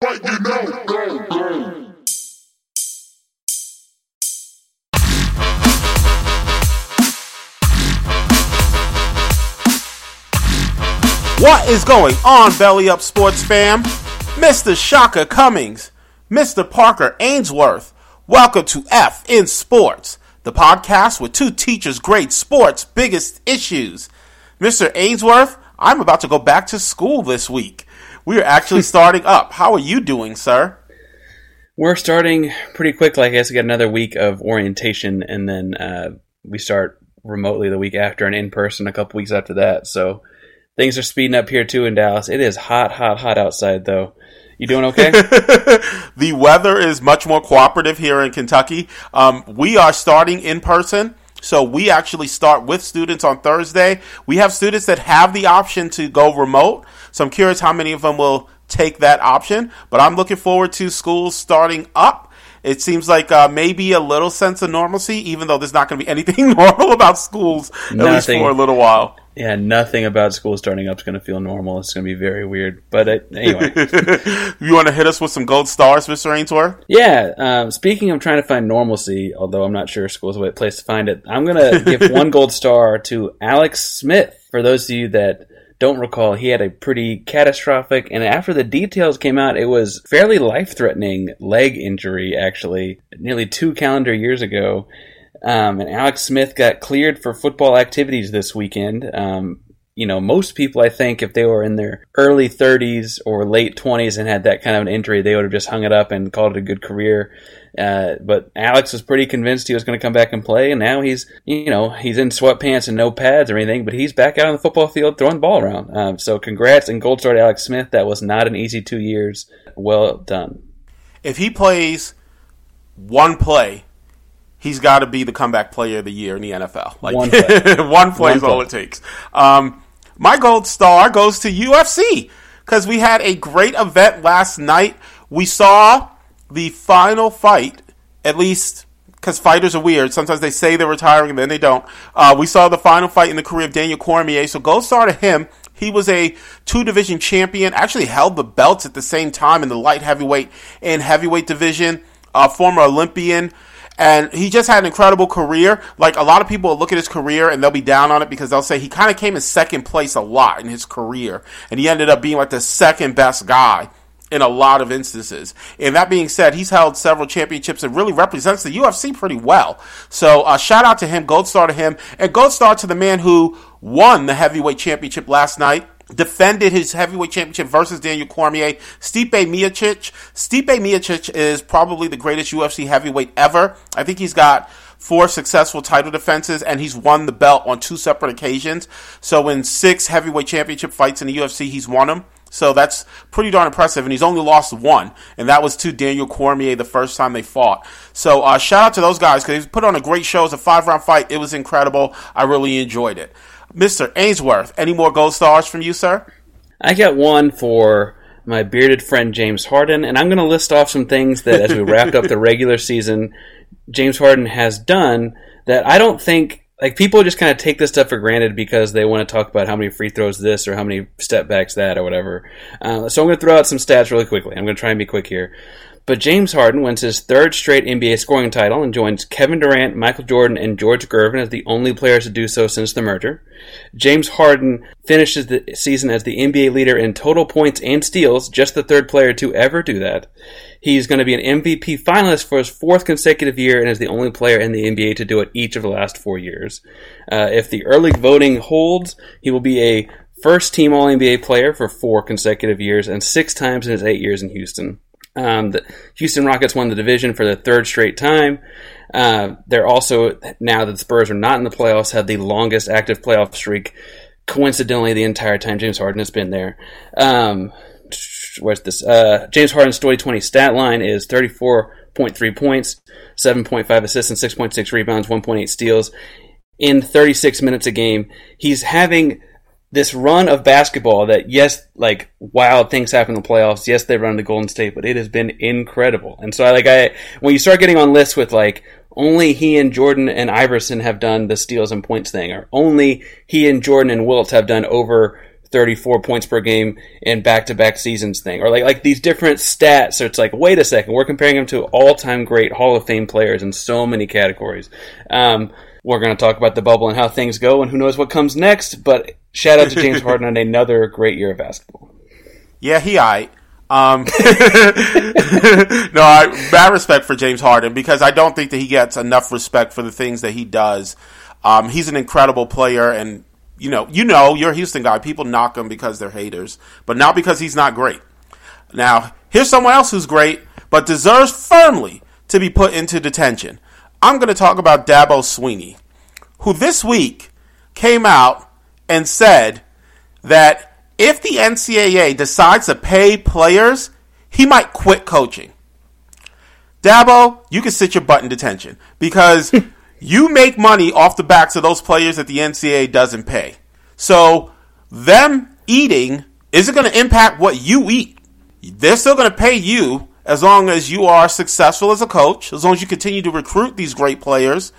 What you know, go, go. What is going on, Belly Up Sports fam? Mr. Shaka Cummings, Mr. Parker Ainsworth. Welcome to F in Sports, the podcast with two teachers great sports' biggest issues. Mr. Ainsworth, I'm about to go back to school this week. We are actually starting up. How are you doing, sir? We're starting pretty quickly. I guess we got another week of orientation, and then uh, we start remotely the week after and in person a couple weeks after that. So things are speeding up here too in Dallas. It is hot, hot, hot outside though. You doing okay? the weather is much more cooperative here in Kentucky. Um, we are starting in person. So we actually start with students on Thursday. We have students that have the option to go remote. So I'm curious how many of them will take that option. But I'm looking forward to schools starting up. It seems like uh, maybe a little sense of normalcy, even though there's not going to be anything normal about schools at least for a little while. Yeah, nothing about school starting up is going to feel normal. It's going to be very weird. But uh, anyway, you want to hit us with some gold stars, Mr. Ainsworth? yeah. Um, speaking of trying to find normalcy, although I'm not sure school's the right place to find it, I'm going to give one gold star to Alex Smith. For those of you that don't recall, he had a pretty catastrophic, and after the details came out, it was fairly life threatening leg injury, actually, nearly two calendar years ago. Um, and Alex Smith got cleared for football activities this weekend. Um, you know, most people, I think, if they were in their early 30s or late 20s and had that kind of an injury, they would have just hung it up and called it a good career. Uh, but Alex was pretty convinced he was going to come back and play, and now he's, you know, he's in sweatpants and no pads or anything, but he's back out on the football field throwing the ball around. Um, so congrats and gold star to Alex Smith. That was not an easy two years. Well done. If he plays one play, he's got to be the comeback player of the year in the NFL. Like One play. one play One is all it takes. Um, my gold star goes to UFC because we had a great event last night. We saw the final fight, at least because fighters are weird. Sometimes they say they're retiring and then they don't. Uh, we saw the final fight in the career of Daniel Cormier. So gold star to him. He was a two division champion, actually held the belts at the same time in the light heavyweight and heavyweight division, uh, former Olympian. And he just had an incredible career. Like a lot of people will look at his career and they'll be down on it because they'll say he kind of came in second place a lot in his career. And he ended up being like the second best guy in a lot of instances. And that being said, he's held several championships and really represents the UFC pretty well. So uh, shout out to him, gold star to him, and gold star to the man who won the heavyweight championship last night. Defended his heavyweight championship versus Daniel Cormier. Stipe Miocic. Stipe Miocic is probably the greatest UFC heavyweight ever. I think he's got four successful title defenses, and he's won the belt on two separate occasions. So in six heavyweight championship fights in the UFC, he's won them. So that's pretty darn impressive, and he's only lost one, and that was to Daniel Cormier the first time they fought. So uh, shout out to those guys because they put on a great show. It was a five round fight. It was incredible. I really enjoyed it. Mr. Ainsworth, any more gold stars from you, sir? I got one for my bearded friend James Harden, and I'm going to list off some things that, as we wrapped up the regular season, James Harden has done that I don't think like people just kind of take this stuff for granted because they want to talk about how many free throws this or how many step backs that or whatever. Uh, so I'm going to throw out some stats really quickly. I'm going to try and be quick here. But James Harden wins his third straight NBA scoring title and joins Kevin Durant, Michael Jordan, and George Gervin as the only players to do so since the merger. James Harden finishes the season as the NBA leader in total points and steals, just the third player to ever do that. He's going to be an MVP finalist for his fourth consecutive year and is the only player in the NBA to do it each of the last four years. Uh, if the early voting holds, he will be a first team All NBA player for four consecutive years and six times in his eight years in Houston. Um, the Houston Rockets won the division for the third straight time. Uh, they're also, now that the Spurs are not in the playoffs, have the longest active playoff streak, coincidentally, the entire time James Harden has been there. Um, where's this? Uh, James Harden's 2020 stat line is 34.3 points, 7.5 assists, and 6.6 rebounds, 1.8 steals in 36 minutes a game. He's having this run of basketball that yes, like wild things happen in the playoffs. Yes, they run to Golden State, but it has been incredible. And so I like I when you start getting on lists with like only he and Jordan and Iverson have done the steals and points thing, or only he and Jordan and Wilt have done over 34 points per game in back-to-back seasons thing, or like like these different stats. So it's like, wait a second, we're comparing them to all-time great Hall of Fame players in so many categories. Um, we're going to talk about the bubble and how things go, and who knows what comes next. But shout out to James Harden on another great year of basketball. Yeah, he I. Um, no, I bad respect for James Harden because I don't think that he gets enough respect for the things that he does. Um, he's an incredible player, and you know, you know, you're a Houston guy. People knock him because they're haters, but not because he's not great. Now, here's someone else who's great, but deserves firmly to be put into detention. I'm going to talk about Dabo Swinney, who this week came out and said that if the NCAA decides to pay players, he might quit coaching. Dabo, you can sit your butt in detention because you make money off the backs of those players that the NCAA doesn't pay. So, them eating isn't going to impact what you eat. They're still going to pay you as long as you are successful as a coach, as long as you continue to recruit these great players,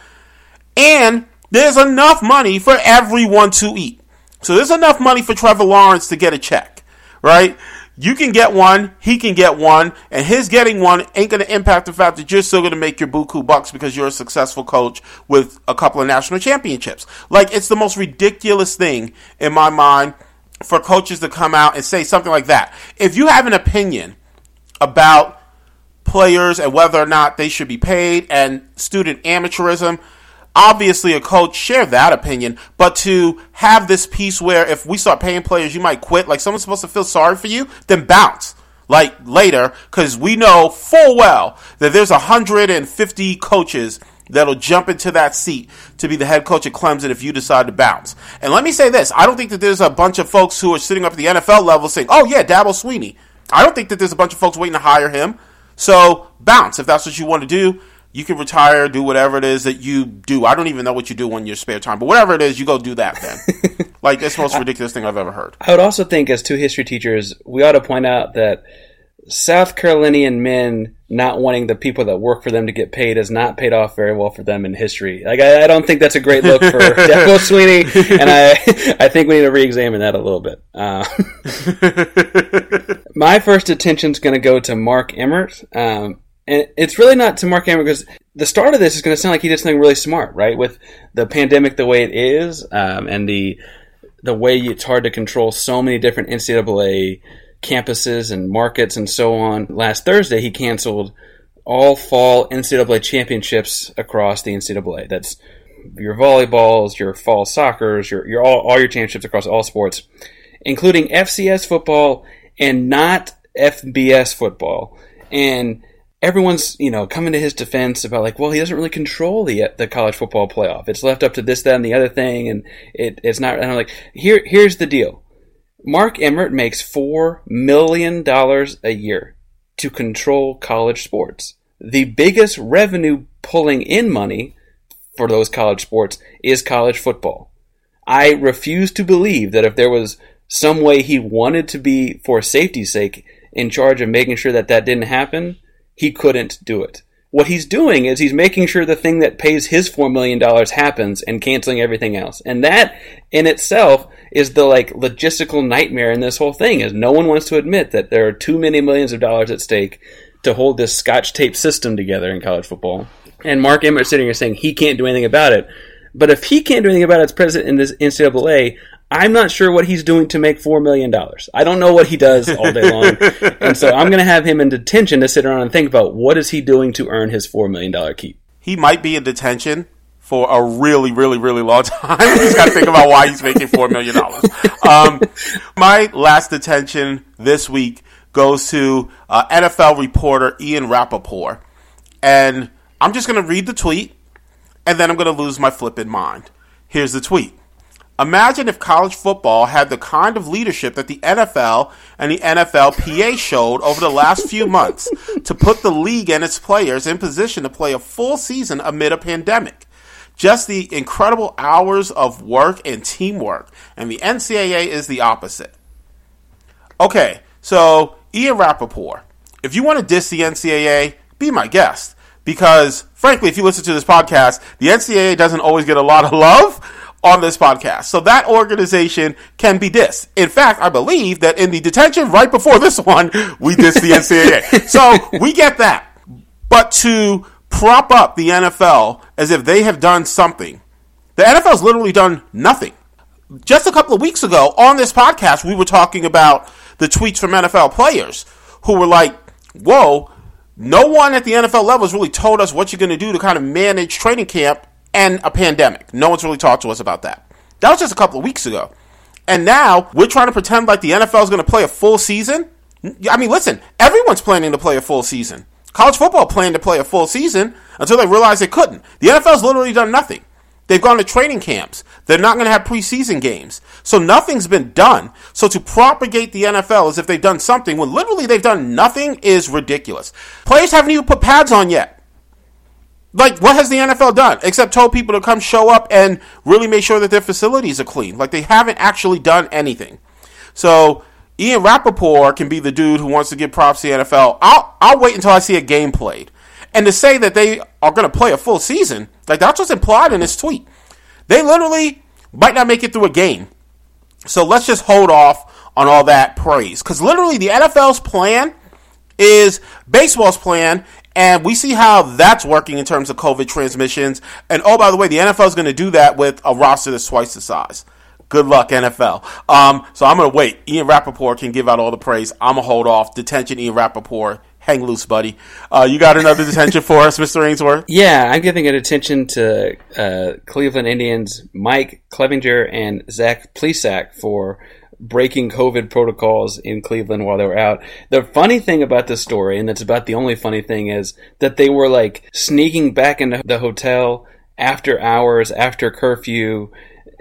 and there's enough money for everyone to eat. So there's enough money for Trevor Lawrence to get a check, right? You can get one, he can get one, and his getting one ain't going to impact the fact that you're still going to make your buku bucks because you're a successful coach with a couple of national championships. Like, it's the most ridiculous thing in my mind for coaches to come out and say something like that. If you have an opinion about players and whether or not they should be paid and student amateurism. Obviously, a coach share that opinion, but to have this piece where if we start paying players, you might quit, like someone's supposed to feel sorry for you, then bounce like later, because we know full well that there's 150 coaches that'll jump into that seat to be the head coach at Clemson if you decide to bounce. And let me say this: I don't think that there's a bunch of folks who are sitting up at the NFL level saying, "Oh yeah, Dabo Swinney." I don't think that there's a bunch of folks waiting to hire him. So bounce if that's what you want to do. You can retire, do whatever it is that you do. I don't even know what you do on your spare time, but whatever it is, you go do that then. like it's the most ridiculous thing I've ever heard. I would also think, as two history teachers, we ought to point out that South Carolinian men not wanting the people that work for them to get paid has not paid off very well for them in history. Like I, I don't think that's a great look for Dabo Swinney, and I I think we need to re-examine that a little bit. Uh, my first attention is going to go to Mark Emmert. Um, and it's really not to Mark Emmert because the start of this is going to sound like he did something really smart, right? With the pandemic the way it is, um, and the the way it's hard to control so many different NCAA campuses and markets and so on. Last Thursday, he canceled all fall NCAA championships across the NCAA. That's your volleyballs, your fall soccer's, your, your all, all your championships across all sports, including FCS football and not FBS football. And everyone's you know coming to his defense about like, well, he doesn't really control the the college football playoff. It's left up to this, that, and the other thing, and it, it's not. And I'm like, here, here's the deal. Mark Emmert makes $4 million a year to control college sports. The biggest revenue pulling in money for those college sports is college football. I refuse to believe that if there was some way he wanted to be, for safety's sake, in charge of making sure that that didn't happen, he couldn't do it. What he's doing is he's making sure the thing that pays his $4 million happens and canceling everything else. And that in itself is the like logistical nightmare in this whole thing is no one wants to admit that there are too many millions of dollars at stake to hold this scotch tape system together in college football. And Mark Emmert sitting here saying he can't do anything about it. But if he can't do anything about it as president in this NCAA, I'm not sure what he's doing to make $4 million. I don't know what he does all day long. and so I'm going to have him in detention to sit around and think about what is he doing to earn his $4 million keep. He might be in detention for a really, really, really long time. he's got to think about why he's making $4 million. Um, my last detention this week goes to uh, NFL reporter Ian Rapoport. And I'm just going to read the tweet, and then I'm going to lose my flipping mind. Here's the tweet. Imagine if college football had the kind of leadership that the NFL and the NFLPA showed over the last few months to put the league and its players in position to play a full season amid a pandemic. Just the incredible hours of work and teamwork, and the NCAA is the opposite. Okay, so Ian Rapoport, if you want to diss the NCAA, be my guest. Because, frankly, if you listen to this podcast, the NCAA doesn't always get a lot of love on this podcast. So that organization can be dissed. In fact, I believe that in the detention right before this one, we dissed the NCAA. so we get that. But to prop up the NFL as if they have done something, the NFL's literally done nothing. Just a couple of weeks ago on this podcast, we were talking about the tweets from NFL players who were like, whoa, no one at the NFL level has really told us what you're going to do to kind of manage training camp and a pandemic. No one's really talked to us about that. That was just a couple of weeks ago. And now we're trying to pretend like the NFL is going to play a full season. I mean, listen, everyone's planning to play a full season. College football planned to play a full season until they realized they couldn't. The NFL's literally done nothing. They've gone to training camps. They're not going to have preseason games. So nothing's been done. So to propagate the NFL as if they've done something when literally they've done nothing is ridiculous. Players haven't even put pads on yet. Like, what has the NFL done except told people to come show up and really make sure that their facilities are clean? Like, they haven't actually done anything. So, Ian Rapoport can be the dude who wants to give props to the NFL. I'll, I'll wait until I see a game played. And to say that they are going to play a full season, like, that's what's implied in this tweet. They literally might not make it through a game. So, let's just hold off on all that praise. Because literally, the NFL's plan is baseball's plan and we see how that's working in terms of COVID transmissions. And oh, by the way, the NFL is going to do that with a roster that's twice the size. Good luck, NFL. Um, so I'm going to wait. Ian Rapoport can give out all the praise. I'm going to hold off. Detention, Ian Rapoport. Hang loose, buddy. Uh, you got another detention for us, Mr. Ainsworth? Yeah, I'm giving a detention to uh, Cleveland Indians Mike Clevinger and Zach Plesac for breaking COVID protocols in Cleveland while they were out. The funny thing about this story, and that's about the only funny thing, is that they were like sneaking back into the hotel after hours, after curfew,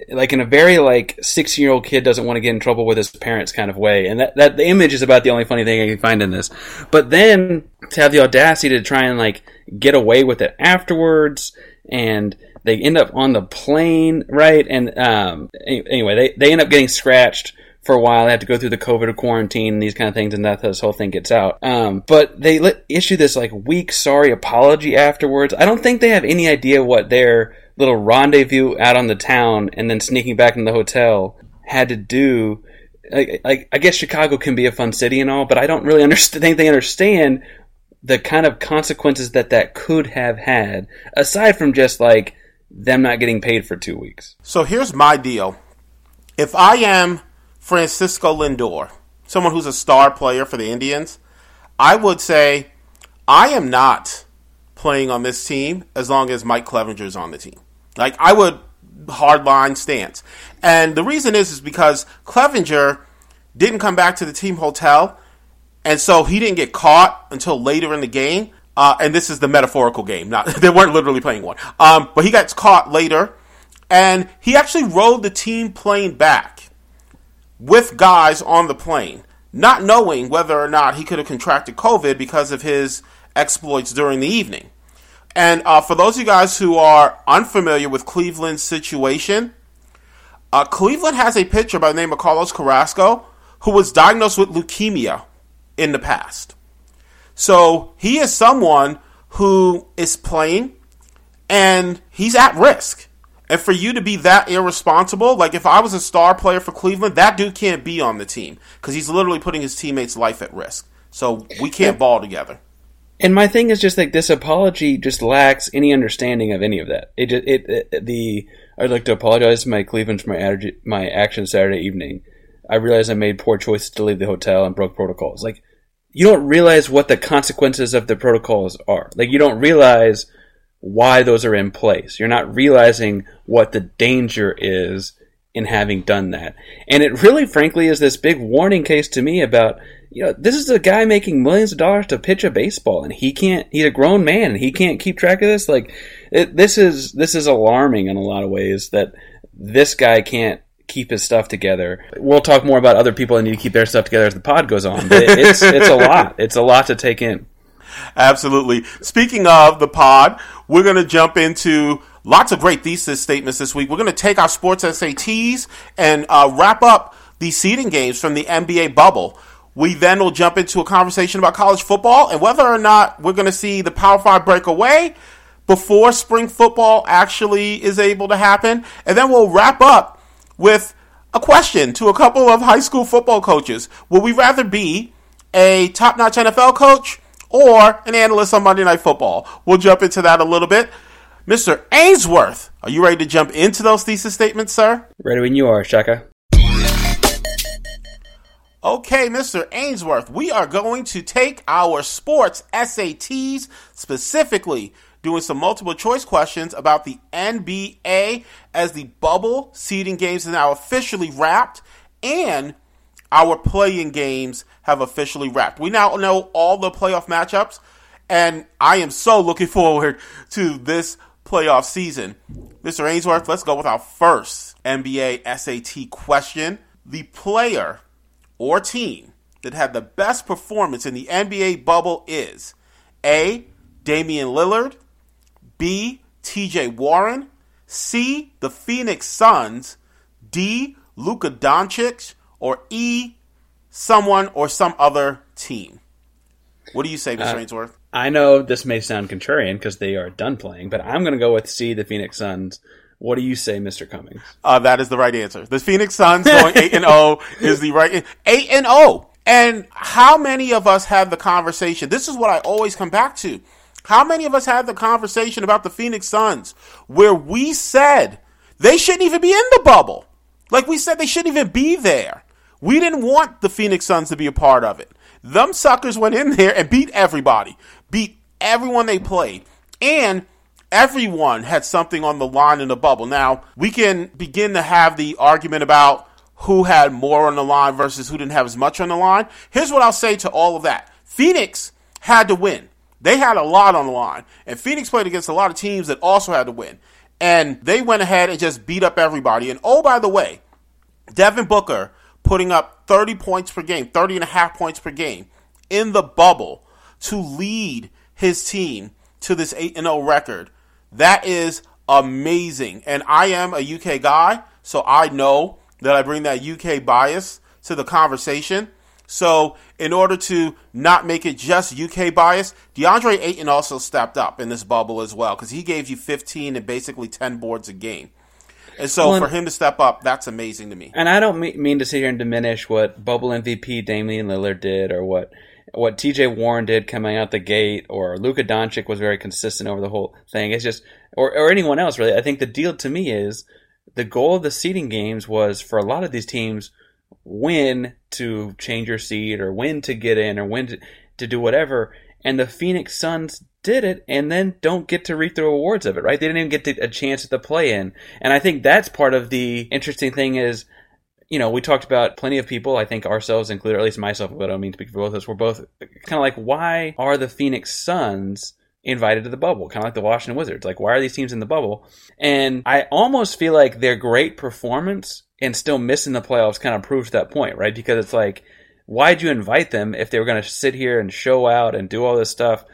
like in a very like 16 year old kid doesn't want to get in trouble with his parents kind of way. And that, that the image is about the only funny thing I can find in this. But then to have the audacity to try and like get away with it afterwards and they end up on the plane, right? And um, anyway, they, they end up getting scratched for a while. They have to go through the COVID quarantine these kind of things, and that this whole thing gets out. Um, but they issue this like weak sorry apology afterwards. I don't think they have any idea what their little rendezvous out on the town and then sneaking back in the hotel had to do. Like, I guess Chicago can be a fun city and all, but I don't really understand, think they understand the kind of consequences that that could have had, aside from just like them not getting paid for two weeks. So here's my deal. If I am Francisco Lindor, someone who's a star player for the Indians, I would say I am not playing on this team as long as Mike Clevinger is on the team. Like I would hardline stance. And the reason is is because Clevinger didn't come back to the team hotel and so he didn't get caught until later in the game. Uh, and this is the metaphorical game. Not they weren't literally playing one. Um, but he got caught later, and he actually rode the team plane back with guys on the plane, not knowing whether or not he could have contracted COVID because of his exploits during the evening. And uh, for those of you guys who are unfamiliar with Cleveland's situation, uh, Cleveland has a pitcher by the name of Carlos Carrasco who was diagnosed with leukemia in the past. So he is someone who is playing and he's at risk. And for you to be that irresponsible, like if I was a star player for Cleveland, that dude can't be on the team because he's literally putting his teammates' life at risk. So we can't ball together. And my thing is just like this apology just lacks any understanding of any of that. It just it, it the I'd like to apologize to my Cleveland for my my action Saturday evening. I realize I made poor choices to leave the hotel and broke protocols. Like you don't realize what the consequences of the protocols are. Like you don't realize why those are in place. You're not realizing what the danger is in having done that. And it really, frankly, is this big warning case to me about, you know, this is a guy making millions of dollars to pitch a baseball and he can't, he's a grown man and he can't keep track of this. Like, it, this is, this is alarming in a lot of ways that this guy can't keep his stuff together. We'll talk more about other people that need to keep their stuff together as the pod goes on, but it's, it's a lot. It's a lot to take in. Absolutely. Speaking of the pod, we're going to jump into lots of great thesis statements this week. We're going to take our sports SATs and uh, wrap up the seeding games from the NBA bubble. We then will jump into a conversation about college football and whether or not we're going to see the Power Five break away before spring football actually is able to happen. And then we'll wrap up with a question to a couple of high school football coaches. Would we rather be a top notch NFL coach or an analyst on Monday Night Football? We'll jump into that a little bit. Mr. Ainsworth, are you ready to jump into those thesis statements, sir? Ready when you are, Shaka. Okay, Mr. Ainsworth, we are going to take our sports SATs, specifically doing some multiple choice questions about the NBA as the bubble seeding games is now officially wrapped and our playing games have officially wrapped. We now know all the playoff matchups, and I am so looking forward to this playoff season. Mr. Ainsworth, let's go with our first NBA SAT question. The player or team that had the best performance in the NBA bubble is A. Damian Lillard, B. TJ Warren, C. The Phoenix Suns, D. Luka Doncic, or E. Someone or some other team. What do you say, Mr. Uh, Ainsworth? I know this may sound contrarian because they are done playing, but I'm going to go with C, the Phoenix Suns. What do you say, Mr. Cummings? Uh, that is the right answer. The Phoenix Suns going 8 and 0 is the right 8 and 0. And how many of us had the conversation? This is what I always come back to. How many of us had the conversation about the Phoenix Suns where we said they shouldn't even be in the bubble? Like we said, they shouldn't even be there. We didn't want the Phoenix Suns to be a part of it. Them suckers went in there and beat everybody, beat everyone they played, and everyone had something on the line in the bubble. Now, we can begin to have the argument about who had more on the line versus who didn't have as much on the line. Here's what I'll say to all of that Phoenix had to win. They had a lot on the line. And Phoenix played against a lot of teams that also had to win. And they went ahead and just beat up everybody. And oh, by the way, Devin Booker putting up 30 points per game, 30 and a half points per game in the bubble to lead his team to this 8 0 record. That is amazing. And I am a UK guy, so I know that I bring that UK bias to the conversation. So, in order to not make it just UK bias, DeAndre Ayton also stepped up in this bubble as well because he gave you 15 and basically 10 boards a game. And so well, for him to step up, that's amazing to me. And I don't mean to sit here and diminish what bubble MVP Damian Lillard did or what what TJ Warren did coming out the gate or Luka Doncic was very consistent over the whole thing. It's just or or anyone else really. I think the deal to me is the goal of the seeding games was for a lot of these teams win to change your seed or win to get in or win to, to do whatever. And the Phoenix Suns did it and then don't get to reap the rewards of it, right? They didn't even get a chance at the play in. And I think that's part of the interesting thing is, you know, we talked about plenty of people, I think ourselves included, or at least myself, but I don't mean to speak for both of us, we're both kind of like, why are the Phoenix Suns invited to the bubble, kind of like the Washington Wizards. Like, why are these teams in the bubble? And I almost feel like their great performance and still missing the playoffs kind of proves that point, right? Because it's like, why'd you invite them if they were going to sit here and show out and do all this stuff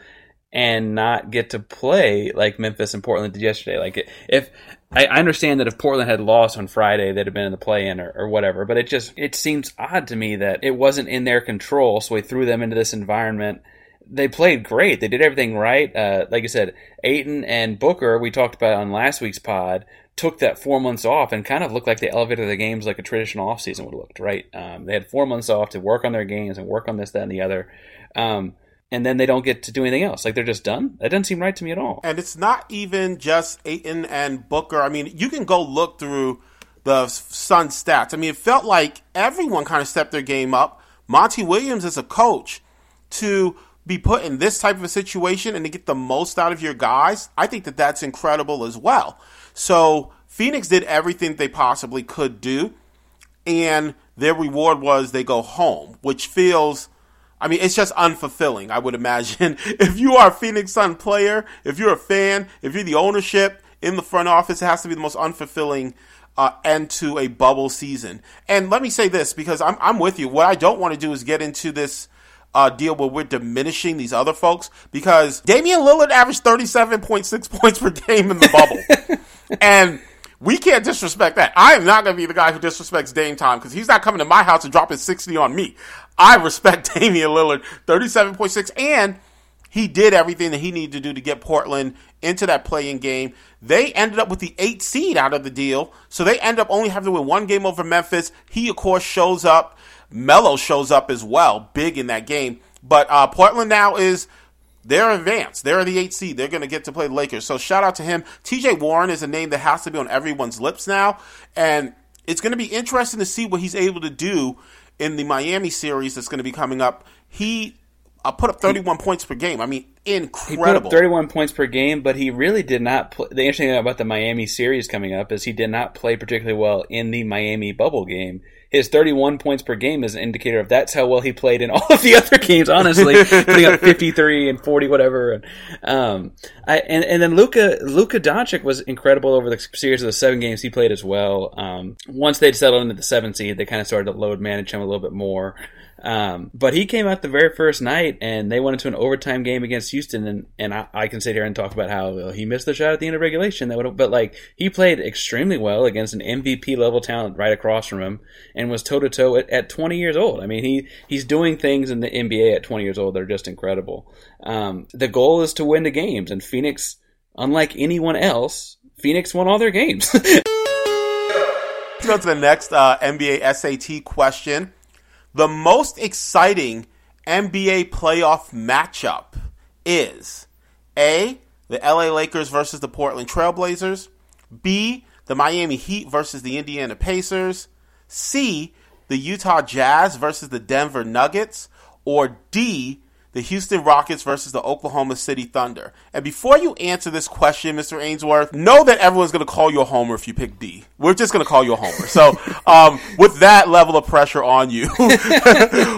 and not get to play like Memphis and Portland did yesterday? Like, if I understand that if Portland had lost on Friday, they'd have been in the play-in or, or, whatever. But it just it seems odd to me that it wasn't in their control, so we threw them into this environment they played great. They did everything right. Uh, like I said, Ayton and Booker, we talked about on last week's pod, took that four months off and kind of looked like they elevated the games like a traditional offseason would have looked, right? Um, they had four months off to work on their games and work on this, that, and the other. Um, and then they don't get to do anything else. Like they're just done. That doesn't seem right to me at all. And it's not even just Ayton and Booker. I mean, you can go look through the Sun stats. I mean, it felt like everyone kind of stepped their game up. Monty Williams as a coach to be put in this type of a situation and to get the most out of your guys, I think that that's incredible as well. So Phoenix did everything they possibly could do, and their reward was they go home, which feels. I mean, it's just unfulfilling, I would imagine. if you are a Phoenix Sun player, if you're a fan, if you're the ownership in the front office, it has to be the most unfulfilling uh, end to a bubble season. And let me say this because I'm, I'm with you. What I don't want to do is get into this uh, deal where we're diminishing these other folks because Damian Lillard averaged 37.6 points per game in the bubble. and we can't disrespect that. I am not going to be the guy who disrespects Dame time because he's not coming to my house and dropping 60 on me. I respect Damian Lillard, 37.6, and he did everything that he needed to do to get Portland into that play-in game. They ended up with the eight seed out of the deal, so they end up only having to win one game over Memphis. He, of course, shows up Melo shows up as well, big in that game. But uh, Portland now is they're advanced. They're the eight seed. They're going to get to play the Lakers. So shout out to him. T.J. Warren is a name that has to be on everyone's lips now, and it's going to be interesting to see what he's able to do in the Miami series that's going to be coming up. He uh, put up 31 he, points per game. I mean, incredible. He put up 31 points per game, but he really did not. Play. The interesting thing about the Miami series coming up is he did not play particularly well in the Miami bubble game his 31 points per game is an indicator of that's how well he played in all of the other games. Honestly, putting up 53 and 40, whatever. And, um, I, and, and then Luka Luka Doncic was incredible over the series of the seven games he played as well. Um, once they'd settled into the seven seed, they kind of started to load manage him a little bit more. Um, but he came out the very first night, and they went into an overtime game against Houston, and, and I, I can sit here and talk about how he missed the shot at the end of regulation. That would, but like he played extremely well against an MVP level talent right across from him, and was toe to toe at 20 years old. I mean, he he's doing things in the NBA at 20 years old that are just incredible. Um, the goal is to win the games, and Phoenix, unlike anyone else, Phoenix won all their games. Let's go to the next uh, NBA SAT question the most exciting NBA playoff matchup is A, the LA Lakers versus the Portland Trailblazers, B, the Miami Heat versus the Indiana Pacers, C, the Utah Jazz versus the Denver Nuggets, or D, the Houston Rockets versus the Oklahoma City Thunder. And before you answer this question, Mr. Ainsworth, know that everyone's going to call you a homer if you pick D. We're just going to call you a homer. So, um, with that level of pressure on you,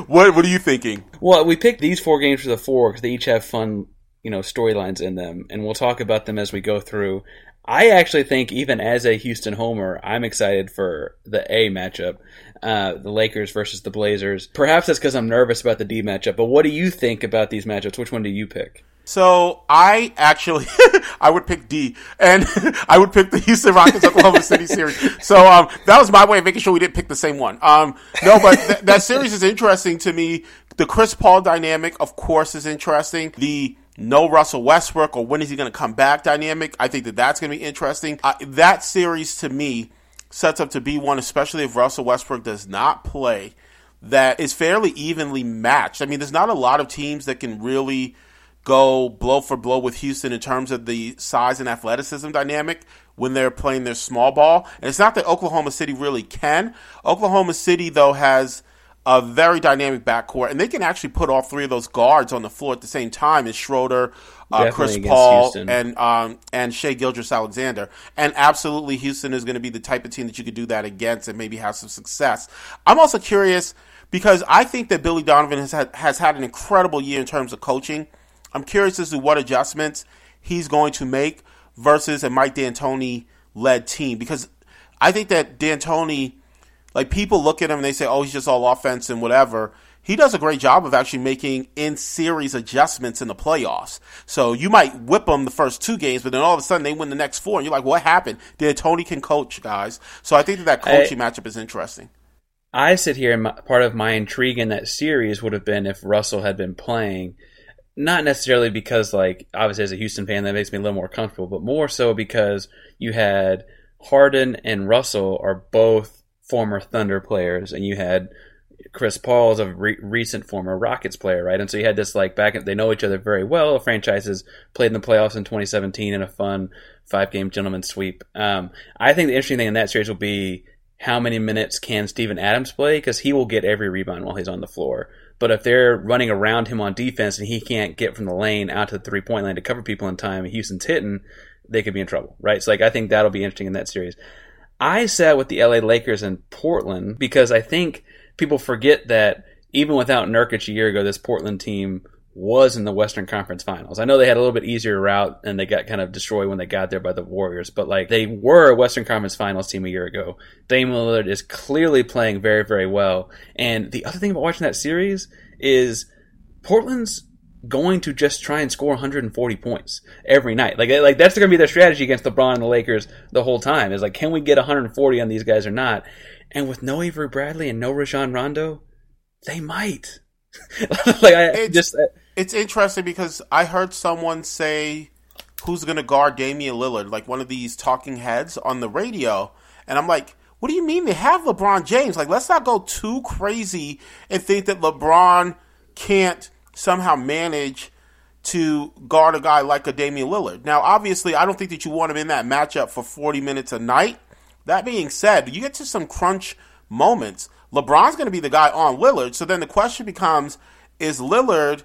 what, what are you thinking? Well, we picked these four games for the four because they each have fun, you know, storylines in them, and we'll talk about them as we go through. I actually think, even as a Houston homer, I'm excited for the A matchup, uh, the Lakers versus the Blazers. Perhaps that's because I'm nervous about the D matchup. But what do you think about these matchups? Which one do you pick? So I actually I would pick D, and I would pick the Houston Rockets Oklahoma City series. So um, that was my way of making sure we didn't pick the same one. Um, no, but th- that series is interesting to me. The Chris Paul dynamic, of course, is interesting. The no Russell Westbrook or when is he going to come back dynamic. I think that that's going to be interesting. Uh, that series to me sets up to be one, especially if Russell Westbrook does not play, that is fairly evenly matched. I mean, there's not a lot of teams that can really go blow for blow with Houston in terms of the size and athleticism dynamic when they're playing their small ball. And it's not that Oklahoma City really can. Oklahoma City, though, has a very dynamic backcourt, and they can actually put all three of those guards on the floor at the same time as Schroeder, uh, Chris Paul, Houston. and um, and Shai Gilgeous-Alexander. And absolutely, Houston is going to be the type of team that you could do that against and maybe have some success. I'm also curious because I think that Billy Donovan has had, has had an incredible year in terms of coaching. I'm curious as to what adjustments he's going to make versus a Mike D'Antoni led team because I think that D'Antoni like people look at him and they say, "Oh, he's just all offense and whatever." He does a great job of actually making in series adjustments in the playoffs. So you might whip them the first two games, but then all of a sudden they win the next four, and you're like, "What happened?" D'Antoni can coach guys? So I think that that coaching I, matchup is interesting. I sit here, and my, part of my intrigue in that series would have been if Russell had been playing. Not necessarily because, like, obviously as a Houston fan, that makes me a little more comfortable, but more so because you had Harden and Russell are both former Thunder players, and you had Chris Paul is a re- recent former Rockets player, right? And so you had this like back. They know each other very well. Franchises played in the playoffs in 2017 in a fun five game gentleman sweep. Um, I think the interesting thing in that series will be how many minutes can Steven Adams play because he will get every rebound while he's on the floor. But if they're running around him on defense and he can't get from the lane out to the three point line to cover people in time, and Houston's hitting, they could be in trouble, right? So like I think that'll be interesting in that series. I sat with the LA Lakers in Portland because I think people forget that even without Nurkic a year ago, this Portland team was in the Western Conference Finals. I know they had a little bit easier route and they got kind of destroyed when they got there by the Warriors, but like they were a Western Conference Finals team a year ago. Dame Lillard is clearly playing very, very well. And the other thing about watching that series is Portland's going to just try and score 140 points every night. Like like that's going to be their strategy against LeBron and the Lakers the whole time. Is like can we get 140 on these guys or not? And with no Avery Bradley and no Rajon Rondo, they might. like I It's- just uh, It's interesting because I heard someone say who's going to guard Damian Lillard, like one of these talking heads on the radio, and I'm like, what do you mean they have LeBron James? Like, let's not go too crazy and think that LeBron can't somehow manage to guard a guy like a Damian Lillard. Now, obviously, I don't think that you want him in that matchup for 40 minutes a night. That being said, you get to some crunch moments. LeBron's going to be the guy on Lillard. So then the question becomes is Lillard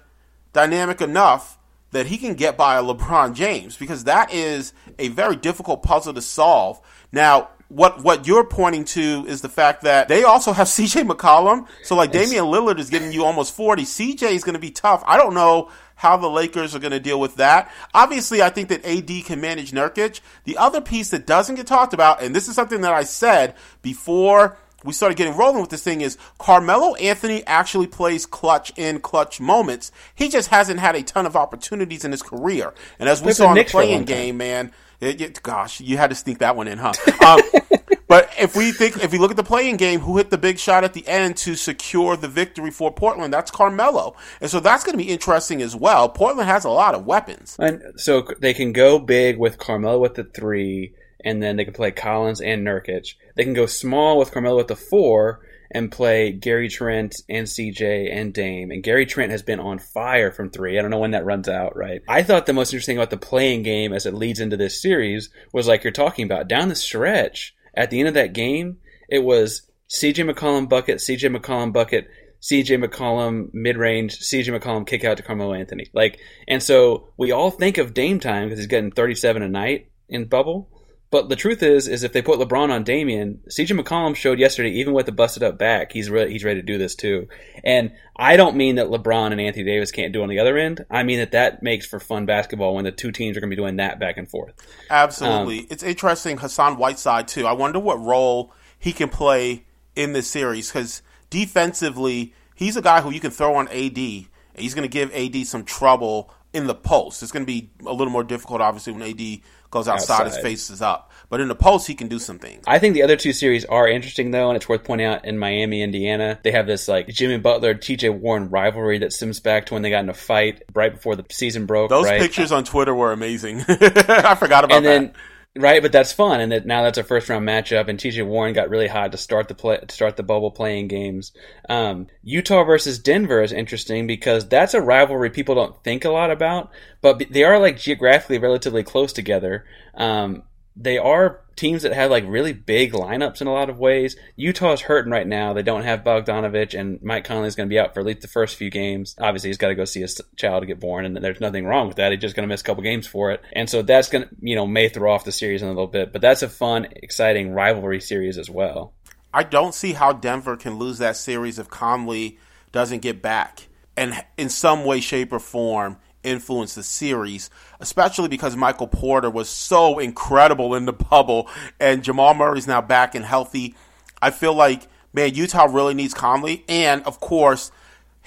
dynamic enough that he can get by a LeBron James? Because that is a very difficult puzzle to solve. Now, what what you're pointing to is the fact that they also have CJ McCollum. So like Damian Lillard is giving you almost 40. CJ is going to be tough. I don't know how the Lakers are going to deal with that. Obviously, I think that AD can manage Nurkic. The other piece that doesn't get talked about, and this is something that I said before we started getting rolling with this thing, is Carmelo Anthony actually plays clutch in clutch moments. He just hasn't had a ton of opportunities in his career. And as we saw in the Knicks for a playing game, man, it, it- gosh, you had to sneak that one in, huh? Um, but if we think, if we look at the play-in game, who hit the big shot at the end to secure the victory for Portland? That's Carmelo, and so that's going to be interesting as well. Portland has a lot of weapons. And so they can go big with Carmelo with the three, and then they can play Collins and Nurkic. They can go small with Carmelo with the four and play Gary Trent and CJ and Dame. And Gary Trent has been on fire from three. I don't know when that runs out, right? I thought the most interesting about the play-in game as it leads into this series was like you're talking about down the stretch at the end of that game, it was CJ McCollum bucket, CJ McCollum bucket, CJ McCollum mid range, CJ McCollum kick out to Carmelo Anthony. Like, and so we all think of Dame time because he's getting 37 a night in bubble. But the truth is, is if they put LeBron on Damian, CJ McCollum showed yesterday, even with the busted up back, he's re- he's ready to do this too. And I don't mean that LeBron and Anthony Davis can't do on the other end. I mean that that makes for fun basketball when the two teams are going to be doing that back and forth. Absolutely. Um, it's interesting, Hassan Whiteside, too. I wonder what role he can play in this series because defensively, he's a guy who you can throw on AD, and he's going to give AD some trouble in the post. It's going to be a little more difficult, obviously, when AD goes outside, his face is up. But in the post, he can do some things. I think the other two series are interesting though, and it's worth pointing out in Miami, Indiana, they have this like Jimmy Butler, TJ Warren rivalry that stems back to when they got in a fight right before the season broke. Those right? pictures on Twitter were amazing. I forgot about and then that. Right, but that's fun, and that now that's a first round matchup. And TJ Warren got really hot to start the play, start the bubble playing games. Um, Utah versus Denver is interesting because that's a rivalry people don't think a lot about, but they are like geographically relatively close together. Um, they are teams that have like really big lineups in a lot of ways. Utah's hurting right now. They don't have Bogdanovich, and Mike Conley is going to be out for at least the first few games. Obviously, he's got to go see his child get born, and there's nothing wrong with that. He's just going to miss a couple games for it, and so that's going to you know may throw off the series in a little bit. But that's a fun, exciting rivalry series as well. I don't see how Denver can lose that series if Conley doesn't get back and in some way, shape, or form influence the series, especially because Michael Porter was so incredible in the bubble and Jamal Murray's now back and healthy. I feel like, man, Utah really needs Conley. And of course,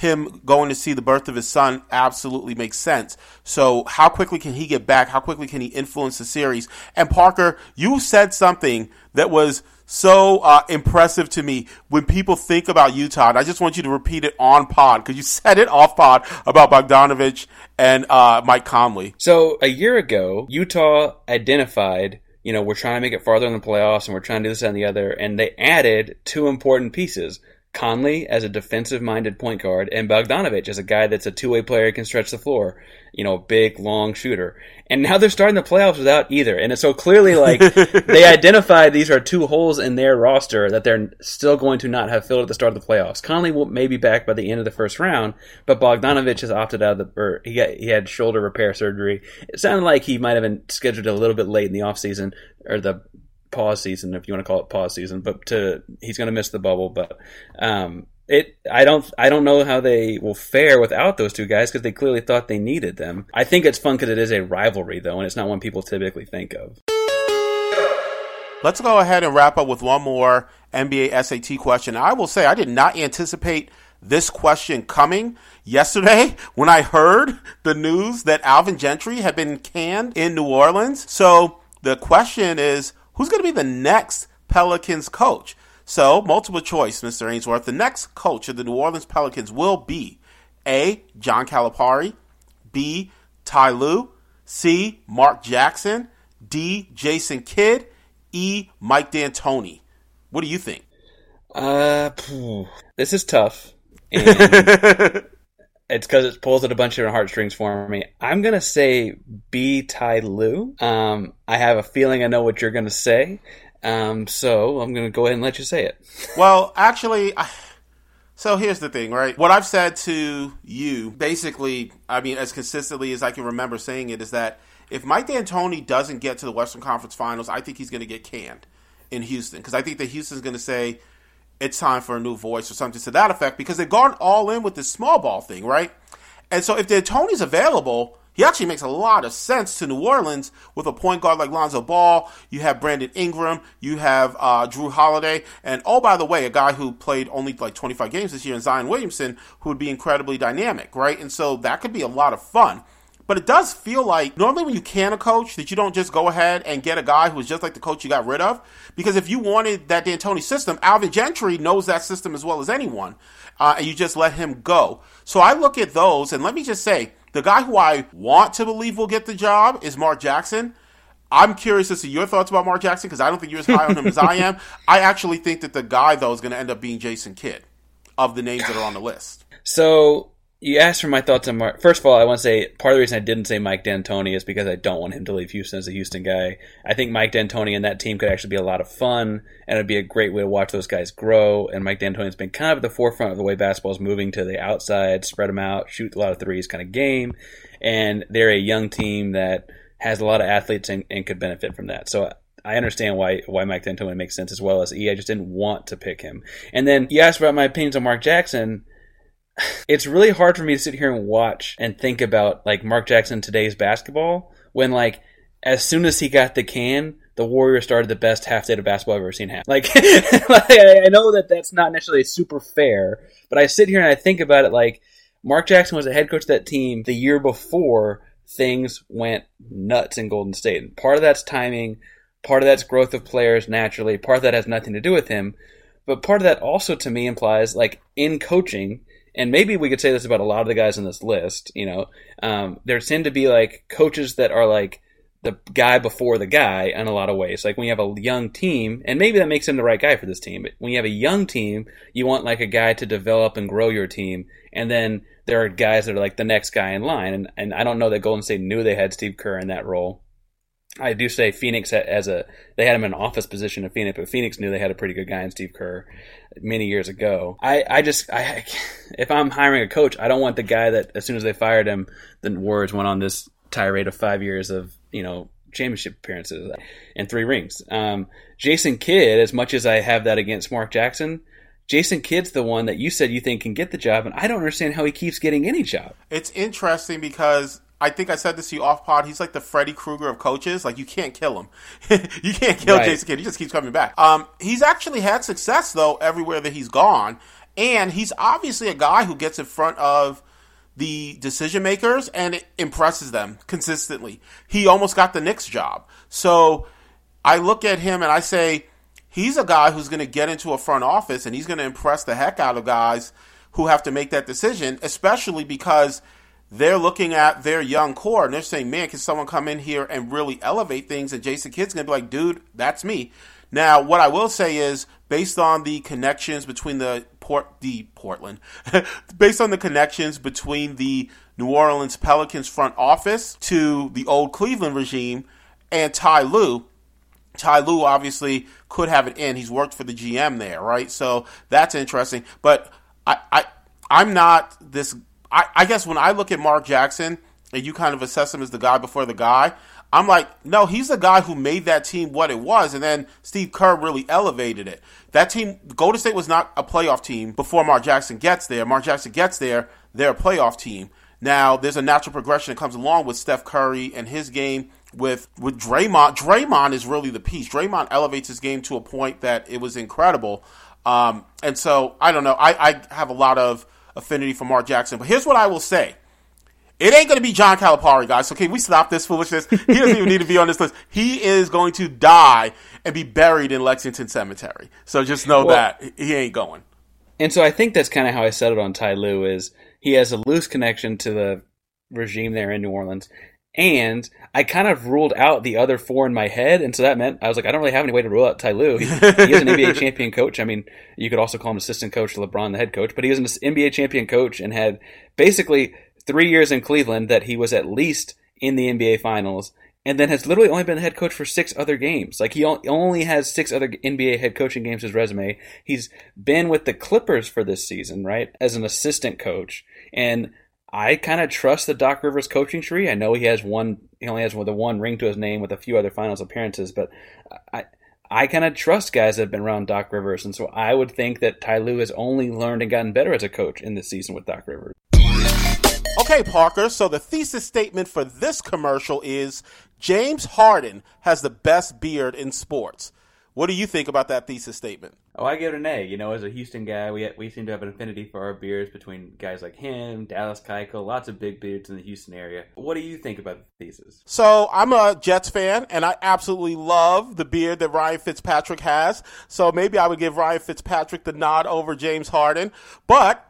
him going to see the birth of his son absolutely makes sense. So, how quickly can he get back? How quickly can he influence the series? And Parker, you said something that was so uh, impressive to me when people think about Utah. And I just want you to repeat it on pod because you said it off pod about Bogdanovich and uh, Mike Conley. So a year ago, Utah identified, you know, we're trying to make it farther in the playoffs and we're trying to do this and the other, and they added two important pieces. Conley as a defensive minded point guard and Bogdanovich as a guy that's a two way player who can stretch the floor, you know, big, long shooter. And now they're starting the playoffs without either. And it's so clearly like they identified these are two holes in their roster that they're still going to not have filled at the start of the playoffs. Conley will maybe back by the end of the first round, but Bogdanovich has opted out of the, or he, got, he had shoulder repair surgery. It sounded like he might have been scheduled a little bit late in the offseason or the pause season, if you want to call it pause season, but to he's going to miss the bubble. But um, it, I don't, I don't know how they will fare without those two guys because they clearly thought they needed them. I think it's fun because it is a rivalry though, and it's not one people typically think of. Let's go ahead and wrap up with one more NBA SAT question. I will say I did not anticipate this question coming yesterday when I heard the news that Alvin Gentry had been canned in New Orleans. So the question is who's going to be the next Pelicans coach? So, multiple choice, Mr. Ainsworth. The next coach of the New Orleans Pelicans will be A. John Calipari, B. Ty Lue, C. Mark Jackson, D. Jason Kidd, E. Mike D'Antoni. What do you think? Uh, this is tough. it's because it pulls at a bunch of heartstrings for me. I'm gonna say B. Ty Lue. Um, I have a feeling I know what you're gonna say. Um, so I'm gonna go ahead and let you say it. Well, actually, I, so here's the thing, right? What I've said to you, basically, I mean, as consistently as I can remember saying it, is that if Mike D'Antoni doesn't get to the Western Conference Finals, I think he's to get canned in Houston because I think that Houston's to say it's time for a new voice or something to that effect because they've gone all in with this small ball thing, right? And so if D'Antoni's available, he actually makes a lot of sense to New Orleans with a point guard like Lonzo Ball. You have Brandon Ingram, you have uh, Jrue Holiday, and oh by the way, a guy who played only like 25 games this year in Zion Williamson, who would be incredibly dynamic, right? And so that could be a lot of fun. But it does feel like normally when you can a coach that you don't just go ahead and get a guy who's just like the coach you got rid of. Because if you wanted that D'Antoni system, Alvin Gentry knows that system as well as anyone, uh, and you just let him go. So I look at those, and let me just say, the guy who I want to believe will get the job is Mark Jackson. I'm curious as to your thoughts about Mark Jackson because I don't think you're as high on him as I am. I actually think that the guy though is going to end up being Jason Kidd of the names that are on the list. So you asked for my thoughts on Mark. First of all, I want to say part of the reason I didn't say Mike D'Antoni is because I don't want him to leave Houston as a Houston guy. I think Mike D'Antoni and that team could actually be a lot of fun, and it'd be a great way to watch those guys grow. And Mike D'Antoni's been kind of at the forefront of the way basketball is moving to the outside, spread them out, shoot a lot of threes kind of game. And they're a young team that has a lot of athletes and, and could benefit from that. So I understand why why Mike D'Antoni makes sense as well as E. I just didn't want to pick him. And then you asked about my opinions on Mark Jackson it's really hard for me to sit here and watch and think about like Mark Jackson today's basketball when like as soon as he got the can, the Warriors started the best half day of basketball I've ever seen. Like I know that that's not necessarily super fair, but I sit here and I think about it like Mark Jackson was a head coach of that team the year before things went nuts in Golden State. And part of that's timing, part of that's growth of players naturally, part of that has nothing to do with him. But part of that also to me implies like in coaching, and maybe we could say this about a lot of the guys on this list. You know, um, there tend to be like coaches that are like the guy before the guy in a lot of ways. Like when you have a young team, and maybe that makes him the right guy for this team. But when you have a young team, you want like a guy to develop and grow your team, and then there are guys that are like the next guy in line. And and I don't know that Golden State knew they had Steve Kerr in that role. I do say Phoenix as a they had him in an office position in Phoenix, but Phoenix knew they had a pretty good guy in Steve Kerr many years ago. I, I just I if I'm hiring a coach, I don't want the guy that as soon as they fired him, the Warriors went on this tirade of five years of you know championship appearances and three rings. Um, Jason Kidd, as much as I have that against Mark Jackson, Jason Kidd's the one that you said you think can get the job, and I don't understand how he keeps getting any job. It's interesting because I think I said this to you off pod. He's like the Freddy Krueger of coaches. Like you can't kill him. you can't kill right. Jason Kidd. He just keeps coming back. Um, he's actually had success though everywhere that he's gone, and he's obviously a guy who gets in front of the decision makers and it impresses them consistently. He almost got the Knicks job. So I look at him and I say he's a guy who's going to get into a front office and he's going to impress the heck out of guys who have to make that decision, especially because they're looking at their young core and they're saying, man, can someone come in here and really elevate things? And Jason Kidd's going to be like, dude, that's me. Now, what I will say is based on the connections between the port the Portland, based on the connections between the New Orleans Pelicans front office to the old Cleveland regime and Ty Lue. Ty Lue obviously could have it in. He's worked for the GM there, right? So that's interesting. But I, I I'm not this. I, I guess when I look at Mark Jackson and you kind of assess him as the guy before the guy, I'm like, no, he's the guy who made that team what it was, and then Steve Kerr really elevated it. That team, Golden State was not a playoff team before Mark Jackson gets there. Mark Jackson gets there, they're a playoff team. Now, there's a natural progression that comes along with Steph Curry and his game with with Draymond. Draymond is really the piece. Draymond elevates his game to a point that it was incredible. Um, and so I don't know. I, I have a lot of affinity for Mark Jackson, but here's what I will say. It ain't going to be John Calipari, guys. So can we stop this foolishness? He doesn't even need to be on this list. He is going to die and be buried in Lexington Cemetery. So just know well, that he ain't going. And so I think that's kind of how I said it on Ty Lue is he has a loose connection to the regime there in New Orleans. And I kind of ruled out the other four in my head, and so that meant I was like, I don't really have any way to rule out Ty Lue. He, he is an NBA champion coach. I mean, you could also call him assistant coach to LeBron, the head coach, but he was an NBA champion coach and had basically three years in Cleveland that he was at least in the NBA Finals, and then has literally only been the head coach for six other games. Like he only has six other NBA head coaching games his resume. He's been with the Clippers for this season, right, as an assistant coach, and I kind of trust the Doc Rivers coaching tree. I know he has one, he only has the one ring to his name with a few other finals appearances, but I. I kind of trust guys that have been around Doc Rivers, and so I would think that Ty Lue has only learned and gotten better as a coach in this season with Doc Rivers. Okay, Parker, so the thesis statement for this commercial is James Harden has the best beard in sports. What do you think about that thesis statement? Oh, I give it an A. You know, as a Houston guy, we we seem to have an affinity for our beards between guys like him, Dallas Keuchel, lots of big beards in the Houston area. What do you think about the thesis? So I'm a Jets fan, and I absolutely love the beard that Ryan Fitzpatrick has. So maybe I would give Ryan Fitzpatrick the nod over James Harden. But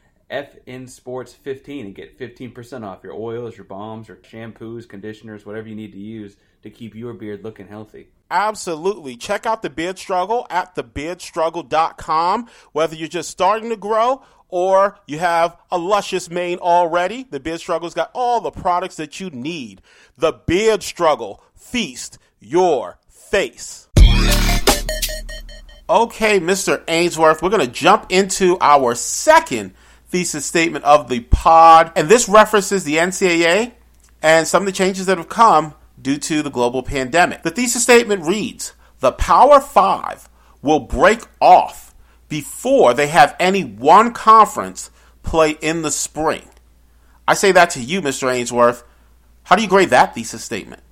FN Sports 15 and get 15% off your oils, your balms, your shampoos, conditioners, whatever you need to use to keep your beard looking healthy. Absolutely. Check out the Beard Struggle at thebeardstruggle.com. Whether you're just starting to grow or you have a luscious mane already, the Beard Struggle's got all the products that you need. The Beard Struggle. Feast your face. Okay, Mr. Ainsworth, we're going to jump into our second thesis statement of the pod. And this references the NCAA and some of the changes that have come due to the global pandemic. The thesis statement reads The Power Five will break off before they have any one conference play in the spring. I say that to you, Mr. Ainsworth. How do you grade that thesis statement?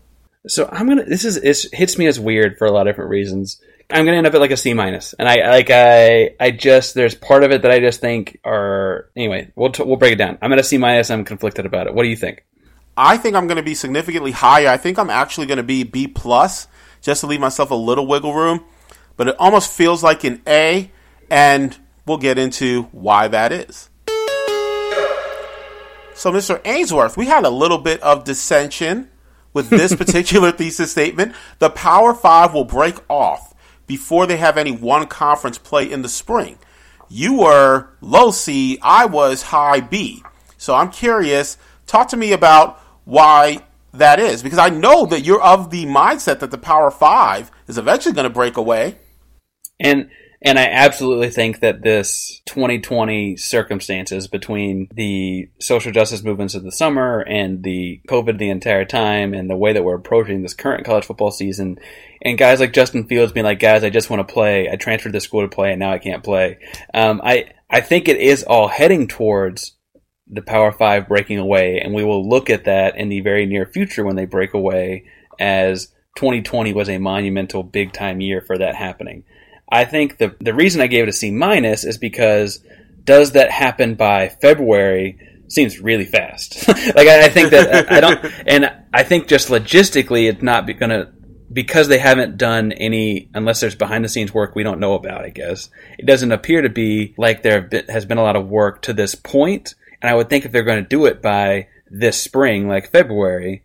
So I'm gonna. This is it hits me as weird for a lot of different reasons. I'm gonna end up at like a C minus, and I like I I just there's part of it that I just think are anyway. We'll t- we'll break it down. I'm at a C minus. I'm conflicted about it. What do you think? I think I'm going to be significantly higher. I think I'm actually going to be B plus, just to leave myself a little wiggle room. But it almost feels like an A, and we'll get into why that is. So, Mr. Ainsworth, we had a little bit of dissension with this particular thesis statement. The Power Five will break off before they have any one conference play in the spring. You were low C, I was high B. So I'm curious, talk to me about why that is because I know that you're of the mindset that the Power 5 is eventually going to break away. And and I absolutely think that this 2020 circumstances between the social justice movements of the summer and the COVID the entire time and the way that we're approaching this current college football season and guys like Justin Fields being like, guys, I just want to play. I transferred to school to play and now I can't play. Um, I, I think it is all heading towards the Power Five breaking away, and we will look at that in the very near future when they break away as 2020 was a monumental big time year for that happening. I think the the reason I gave it a C minus is because does that happen by February? Seems really fast. like I, I think that I don't, and I think just logistically, it's not going to because they haven't done any unless there's behind the scenes work we don't know about. I guess it doesn't appear to be like there has been a lot of work to this point, and I would think if they're going to do it by this spring, like February,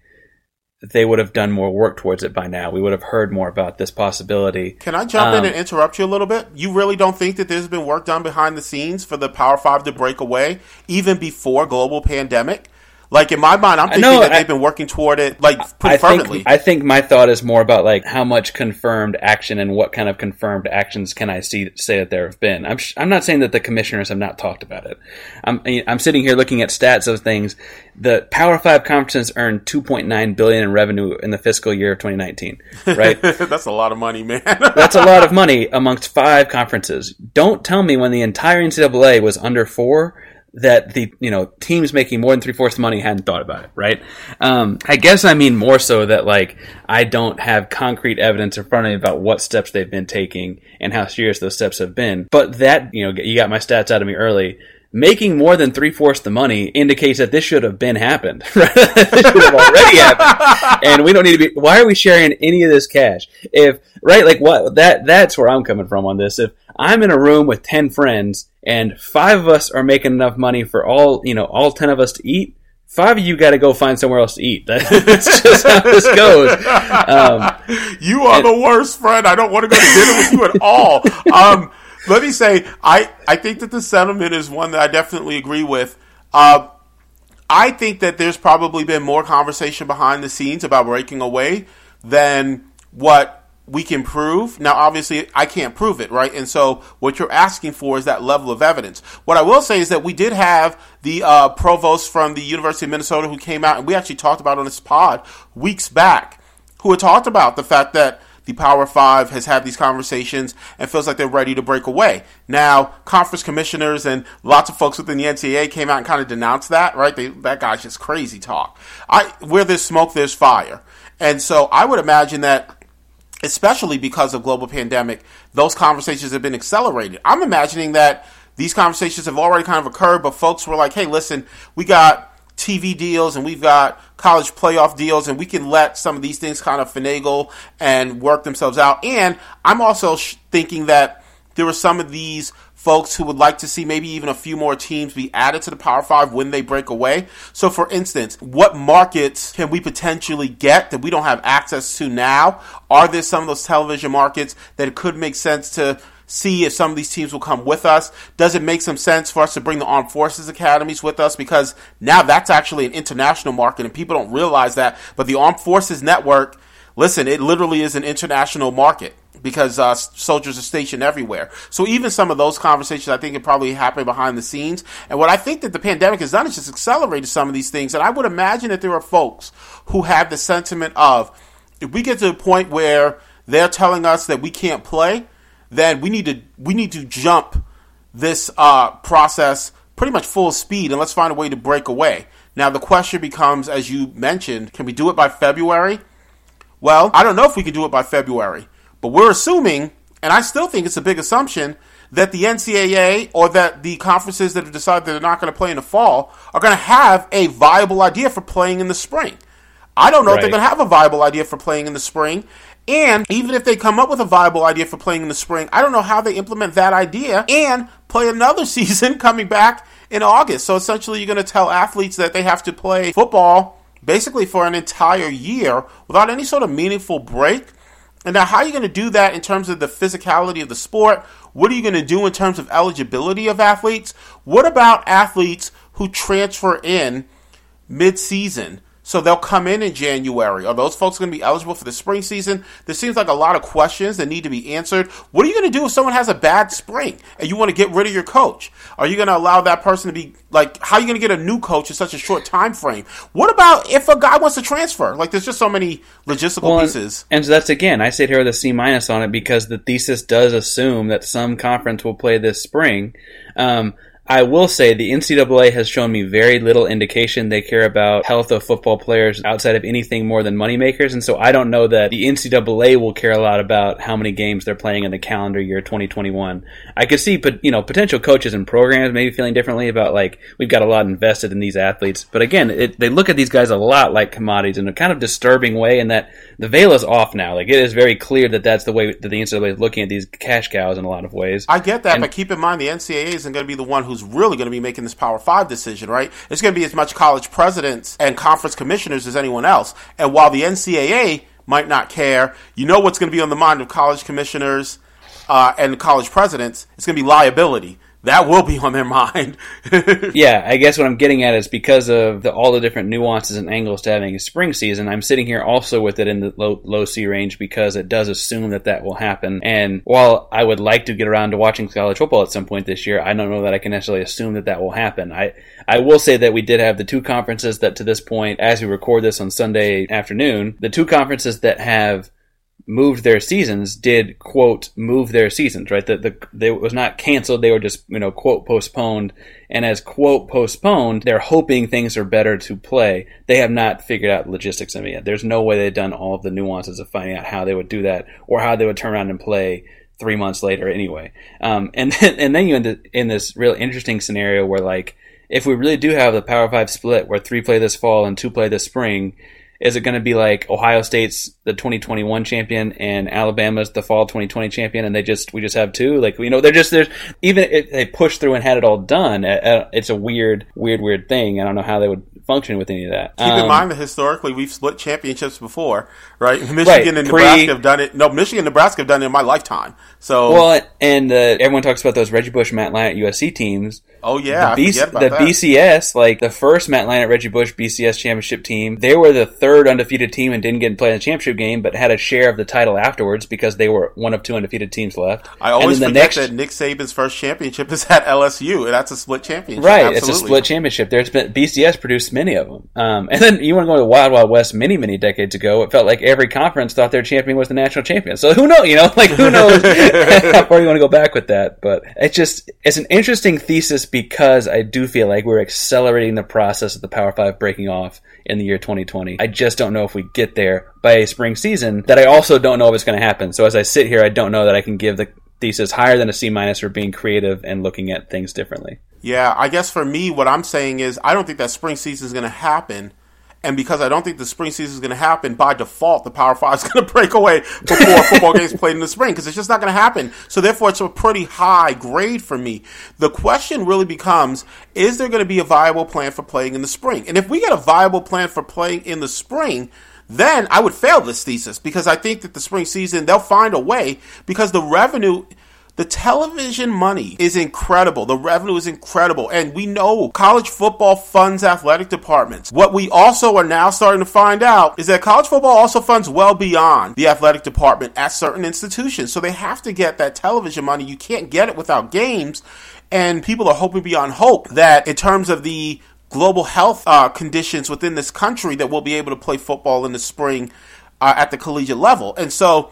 they would have done more work towards it by now. We would have heard more about this possibility. Can I jump Um, in and interrupt you a little bit? You really don't think that there's been work done behind the scenes for the Power Five to break away, even before global pandemic? Like in my mind, I'm thinking that I- they've been working toward it like pretty I fervently. think I think my thought is more about like how much confirmed action and what kind of confirmed actions can I see say that there have been. I'm sh- I'm not saying that the commissioners have not talked about it. I'm I'm sitting here looking at stats of things. The Power Five conferences earned 2.9 billion in revenue in the fiscal year of 2019. Right. That's a lot of money, man. That's a lot of money amongst five conferences. Don't tell me when the entire NCAA was under four that the you know teams making more than three fourths money hadn't thought about it, right? Um, I guess I mean more so that like I don't have concrete evidence in front of me about what steps they've been taking and how serious those steps have been. But that you know you got my stats out of me early. Making more than three fourths the money indicates that this should have been happened. Right? this should have already happened, and we don't need to be. Why are we sharing any of this cash? If right, like what that that's where I'm coming from on this. If I'm in a room with ten friends and five of us are making enough money for all you know all ten of us to eat, five of you got to go find somewhere else to eat. That's just how this goes. Um, You are the worst friend. I don't want to go to dinner with you at all. Um, let me say, I, I think that the sentiment is one that I definitely agree with. Uh, I think that there's probably been more conversation behind the scenes about breaking away than what we can prove. Now, obviously, I can't prove it, right? And so, what you're asking for is that level of evidence. What I will say is that we did have the uh, provost from the University of Minnesota who came out, and we actually talked about on this pod weeks back, who had talked about the fact that the Power Five has had these conversations and feels like they're ready to break away. Now, conference commissioners and lots of folks within the NCAA came out and kind of denounced that, right? They, that guy's just crazy talk. I, where there's smoke, there's fire. And so I would imagine that especially because of global pandemic, those conversations have been accelerated. I'm imagining that these conversations have already kind of occurred, but folks were like, hey, listen, we got TV deals and we've got college playoff deals and we can let some of these things kind of finagle and work themselves out. And I'm also sh- thinking that there were some of these folks who would like to see maybe even a few more teams be added to the Power Five when they break away. So, for instance, what markets can we potentially get that we don't have access to now? Are there some of those television markets that it could make sense to see if some of these teams will come with us? Does it make some sense for us to bring the Armed Forces Academies with us? Because now that's actually an international market and people don't realize that. But the Armed Forces Network, listen, it literally is an international market because uh, soldiers are stationed everywhere. So even some of those conversations, I think, are probably happened behind the scenes. And what I think that the pandemic has done is just accelerated some of these things. And I would imagine that there are folks who have the sentiment of, if we get to the point where they're telling us that we can't play, then we need to we need to jump this uh, process pretty much full speed and let's find a way to break away. Now the question becomes, as you mentioned, can we do it by February? Well, I don't know if we can do it by February, but we're assuming, and I still think it's a big assumption, that the NCAA or that the conferences that have decided that they're not going to play in the fall are going to have a viable idea for playing in the spring. I don't know if they're going to have a viable idea for playing in the spring. And even if they come up with a viable idea for playing in the spring, I don't know how they implement that idea and play another season coming back in August. So essentially, you're going to tell athletes that they have to play football basically for an entire year without any sort of meaningful break. And now, how are you going to do that in terms of the physicality of the sport? What are you going to do in terms of eligibility of athletes? What about athletes who transfer in mid season? So they'll come in in January. Are those folks going to be eligible for the spring season? There seems like a lot of questions that need to be answered. What are you going to do if someone has a bad spring and you want to get rid of your coach? Are you going to allow that person to be like? How are you going to get a new coach in such a short time frame? What about if a guy wants to transfer? Like, there's just so many logistical Well, and- pieces. And, so that's again, I sit here with a C minus on it because the thesis does assume that some conference will play this spring. Um, I will say the NCAA has shown me very little indication they care about health of football players outside of anything more than moneymakers, and so I don't know that the NCAA will care a lot about how many games they're playing in the calendar year 2021. I could see, you know, potential coaches and programs maybe feeling differently about like we've got a lot invested in these athletes, but again, it, they look at these guys a lot like commodities in a kind of disturbing way, in that the veil is off now. Like it is very clear that that's the way that the NCAA is looking at these cash cows in a lot of ways. I get that, And- but keep in mind the NCAA isn't going to be the one who's really going to be making this Power Five decision, right? It's going to be as much college presidents and conference commissioners as anyone else. And while the NCAA might not care, you know what's going to be on the mind of college commissioners uh, and college presidents? It's going to be liability. That will be on their mind. yeah, I guess what I'm getting at is because of the, all the different nuances and angles to having a spring season, I'm sitting here also with it in the low, low C range because it does assume that that will happen. And while I would like to get around to watching college football at some point this year, I don't know that I can necessarily assume that that will happen. I, I will say that we did have the two conferences that to this point, as we record this on Sunday afternoon, the two conferences that have moved their seasons did quote move their seasons right? That the they was not canceled they were just you know quote postponed. And as quote postponed they're hoping things are better to play. They have not figured out logistics of it yet. There's no way they've done all of the nuances of finding out how they would do that or how they would turn around and play three months later anyway. Um, and then and then you end up in this real interesting scenario where like if we really do have the power five split where three play this fall and two play this spring is it going to be like Ohio State's the 2021 champion and Alabama's the fall 2020 champion, and they just we just have two? Like you know, they're just there's even if they pushed through and had it all done. It's a weird, weird, weird thing. I don't know how they would function with any of that. Keep in Um, mind that historically we've split championships before, right? Michigan Right, and pre- Nebraska have done it. No, Michigan and Nebraska have done it in my lifetime. So, Well, and uh, everyone talks about those Reggie Bush, Matt Leinart USC teams. Oh yeah, the, the. BCS, like the first Matt Leinart Reggie Bush BCS championship team, they were the third undefeated team and didn't get to play in the championship game, but had a share of the title afterwards because they were one of two undefeated teams left. I always and then forget next, that Nick Saban's first championship is at LSU, and that's a split championship. Right, it's a split championship. There's been BCS produced many of them, um, and then you want to go to Wild Wild West many many decades ago. It felt like every conference thought their champion was the national champion. So who knows? You know, like who knows how far you want to go back with that? But it's just it's an interesting thesis because I do feel like we're accelerating the process of the Power Five breaking off in the year 2020. I just don't know if we get there by a spring season. That I also don't know if it's going to happen. So as I sit here, I don't know that I can give the thesis higher than a C minus for being creative and looking at things differently. Yeah, I guess for me, what I'm saying is I don't think that spring season is going to happen. And because I don't think the spring season is going to happen, by default, the Power Five is going to break away before football games played in the spring because it's just not going to happen. So therefore, it's a pretty high grade for me. The question really becomes: Is there going to be a viable plan for playing in the spring? And if we get a viable plan for playing in the spring, then I would fail this thesis because I think that the spring season they'll find a way because the revenue. The television money is incredible. The revenue is incredible. And we know college football funds athletic departments. What we also are now starting to find out is that college football also funds well beyond the athletic department at certain institutions. So they have to get that television money. You can't get it without games. And people are hoping beyond hope that in terms of the global health uh, conditions within this country that we'll be able to play football in the spring uh, at the collegiate level. And so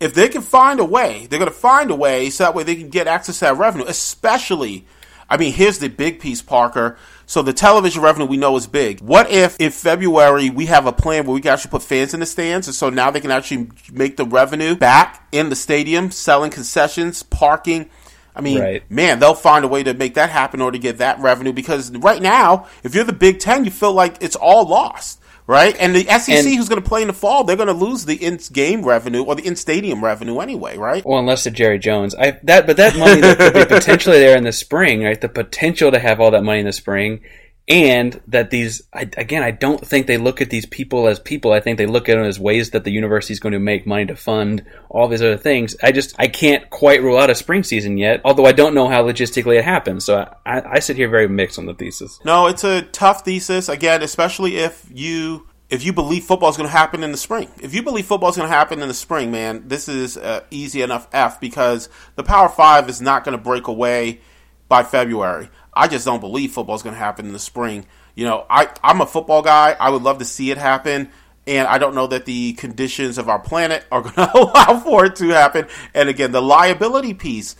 if they can find a way, they're going to find a way so that way they can get access to that revenue, especially. I mean, here's the big piece, Parker. So the television revenue we know is big. What if in February we have a plan where we can actually put fans in the stands, and so now they can actually make the revenue back in the stadium, selling concessions, parking. I mean, Right. man, they'll find a way to make that happen or to get that revenue because right now, if you're the Big Ten, you feel like it's all lost. Right, and the SEC, And- who's going to play in the fall, they're going to lose the in-game revenue or the in-stadium revenue anyway, right? Well, unless it's Jerry Jones, I that but that money that could be potentially there in the spring, right? The potential to have all that money in the spring, and that these I, again, I don't think they look at these people as people. I think they look at them as ways that the university is going to make money to fund all these other things. I just I can't quite rule out a spring season yet, although I don't know how logistically it happens. So I, I, sit here very mixed on the thesis. No, it's a tough thesis again, especially if you if you believe football is going to happen in the spring. If you believe football is going to happen in the spring, man, this is uh, easy enough F because the Power Five is not going to break away by February. I just don't believe football is going to happen in the spring. You know, I I'm a football guy. I would love to see it happen. And I don't know that the conditions of our planet are going to allow for it to happen. And again, the liability piece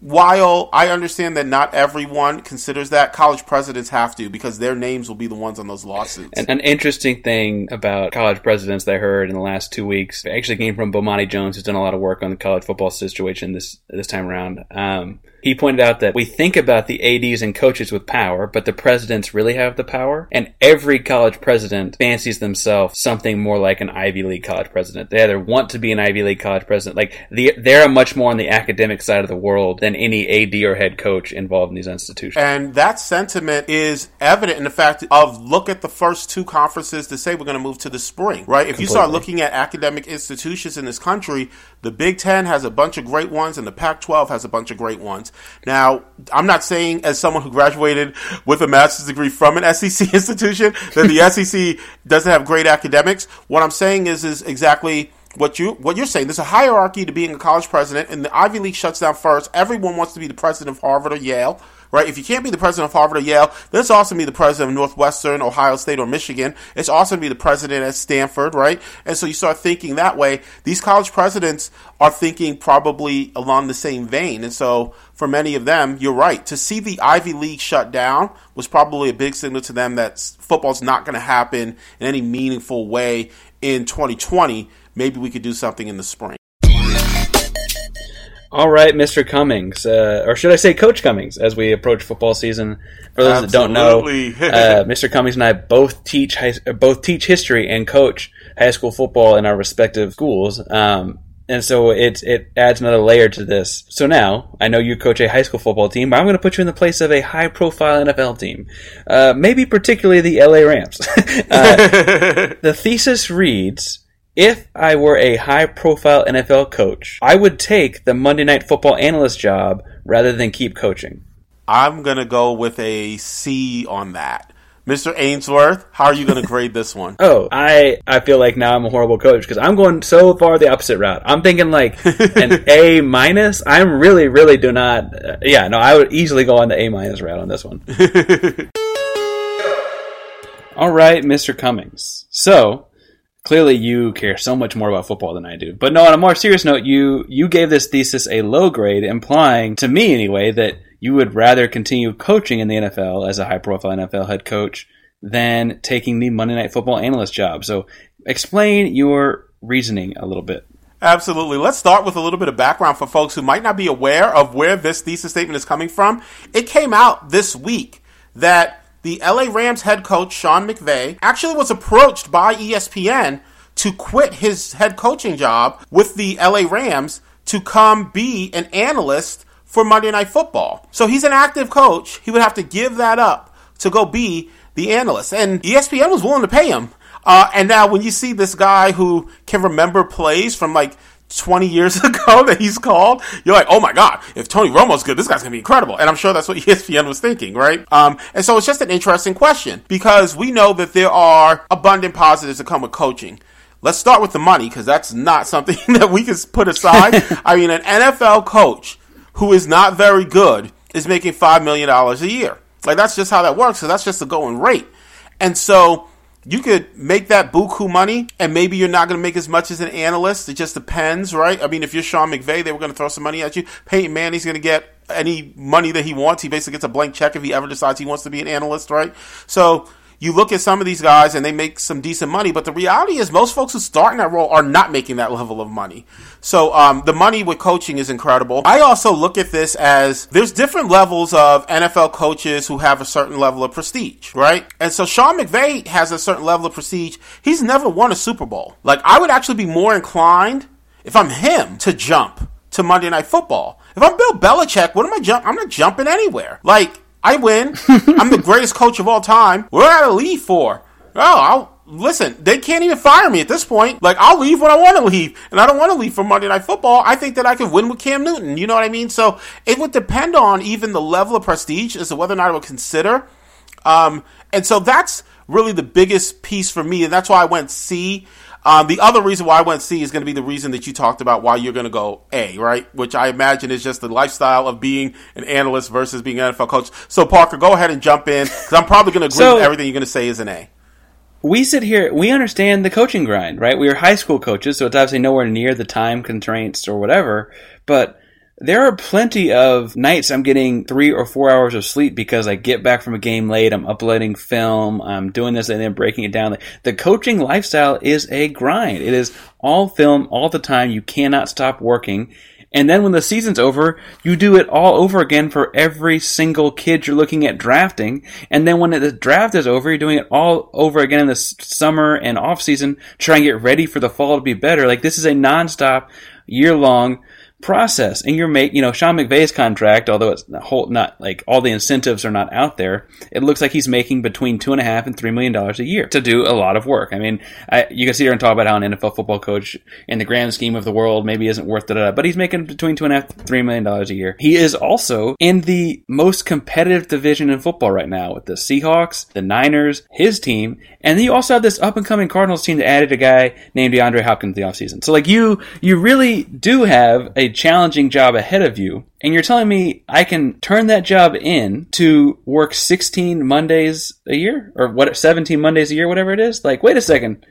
while I understand that not everyone considers that, college presidents have to because their names will be the ones on those lawsuits. An, an interesting thing about college presidents that I heard in the last two weeks actually came from Bomani Jones, who's done a lot of work on the college football situation this this time around. Um, he pointed out that we think about the ADs and coaches with power, but the presidents really have the power. And every college president fancies themselves something more like an Ivy League college president. They either want to be an Ivy League college president, like the, they're much more on the academic side of the world than any AD or head coach involved in these institutions. And that sentiment is evident in the fact of look at the first two conferences to say we're going to move to the spring, right? If you start looking at academic institutions in this country, the Big Ten has a bunch of great ones and the Pac 12 has a bunch of great ones. Now, I'm not saying as someone who graduated with a master's degree from an SEC institution that the SEC doesn't have great academics. What I'm saying is is exactly what you what you're saying. There's a hierarchy to being a college president, and the Ivy League shuts down first. Everyone wants to be the president of Harvard or Yale right? If you can't be the president of Harvard or Yale, then it's to be the president of Northwestern, Ohio State, or Michigan. It's to be the president at Stanford, right? And so you start thinking that way. These college presidents are thinking probably along the same vein. And so for many of them, you're right. To see the Ivy League shut down was probably a big signal to them that football's not going to happen in any meaningful way in 2020. Maybe we could do something in the spring. All right, Mr. Cummings, uh, or should I say Coach Cummings, as we approach football season. For those Absolutely. that don't know, uh, Mr. Cummings and I both teach high, both teach history and coach high school football in our respective schools. Um, and so it it adds another layer to this. So now I know you coach a high school football team, but I'm going to put you in the place of a high profile NFL team, uh, maybe particularly the LA Rams. uh, the thesis reads if I were a high profile NFL coach, I would take the Monday Night Football analyst job rather than keep coaching. I'm going to go with a C on that. Mr. Ainsworth, how are you going to grade this one? Oh, I I feel like now I'm a horrible coach because I'm going so far the opposite route. I'm thinking like an A minus. I'm really really do not. Uh, yeah, no, I would easily go on the A minus route on this one. All right, Mr. Cummings. So clearly you care so much more about football than I do. But no, on a more serious note, you you gave this thesis a low grade, implying to me anyway that you would rather continue coaching in the NFL as a high profile NFL head coach than taking the Monday Night Football analyst job. So explain your reasoning a little bit. Absolutely. Let's start with a little bit of background for folks who might not be aware of where this thesis statement is coming from. It came out this week that the LA Rams head coach Sean McVay actually was approached by ESPN to quit his head coaching job with the LA Rams to come be an analyst for Monday Night Football. So he's an active coach. He would have to give that up to go be the analyst. And ESPN was willing to pay him. Uh, and now when you see this guy who can remember plays from like 20 years ago that he's called, you're like, oh my God, if Tony Romo's good, this guy's gonna be incredible. And I'm sure that's what ESPN was thinking, right? Um, and so it's just an interesting question because we know that there are abundant positives that come with coaching. Let's start with the money because that's not something that we can put aside. I mean, an NFL coach who is not very good is making $5 million a year. Like, that's just how that works. So that's just the going rate. And so, you could make that buku money, and maybe you're not going to make as much as an analyst. It just depends, right? I mean, if you're Sean McVay, they were going to throw some money at you. Peyton Manning's going to get any money that he wants. He basically gets a blank check if he ever decides he wants to be an analyst, right? So you look at some of these guys and they make some decent money, but the reality is most folks who start in that role are not making that level of money. So um, the money with coaching is incredible. I also look at this as there's different levels of NFL coaches who have a certain level of prestige, right? And so Sean McVay has a certain level of prestige. He's never won a Super Bowl. Like I would actually be more inclined if I'm him to jump to Monday Night Football. If I'm Bill Belichick, what am I jump? I'm not jumping anywhere. Like I win. I'm the greatest coach of all time. What do I leave for? Oh, I'll listen. They can't even fire me at this point. Like I'll leave when I want to leave, and I don't want to leave for Monday Night Football. I think that I could win with Cam Newton. You know what I mean? So it would depend on even the level of prestige as to whether or not I would consider. Um, and so that's really the biggest piece for me, and that's why I went C. Um, the other reason why I went C is going to be the reason that you talked about why you're going to go A, right? Which I imagine is just the lifestyle of being an analyst versus being an NFL coach. So Parker, go ahead and jump in because I'm probably going to agree So- with everything you're going to say is an A. we sit here, we understand the coaching grind, right? We are high school coaches, so it's obviously nowhere near the time constraints or whatever. But there are plenty of nights I'm getting three or four hours of sleep because I get back from a game late, I'm uploading film, I'm doing this and then breaking it down. The coaching lifestyle is a grind. It is all film all the time. You cannot stop working. And then when the season's over, you do it all over again for every single kid you're looking at drafting. And then when the draft is over, you're doing it all over again in the summer and off season, trying to get ready for the fall to be better. Like this is a nonstop, year long process. And you're make you know Sean McVay's contract although it's not, whole, not like all the incentives are not out there it looks like he's making between two and a half and three million dollars a year to do a lot of work. I mean I, you can sit here and talk about how an NFL football coach in the grand scheme of the world maybe isn't worth it but he's making between two and a half three million dollars a year. He is also in the most competitive division in football right now with the Seahawks the Niners his team and then you also have this up and coming Cardinals team that added a guy named DeAndre Hopkins the offseason. So like you you really do have a challenging job ahead of you, and you're telling me I can turn that job in to work 16 Mondays a year or what 17 Mondays a year, whatever it is. Like, wait a second,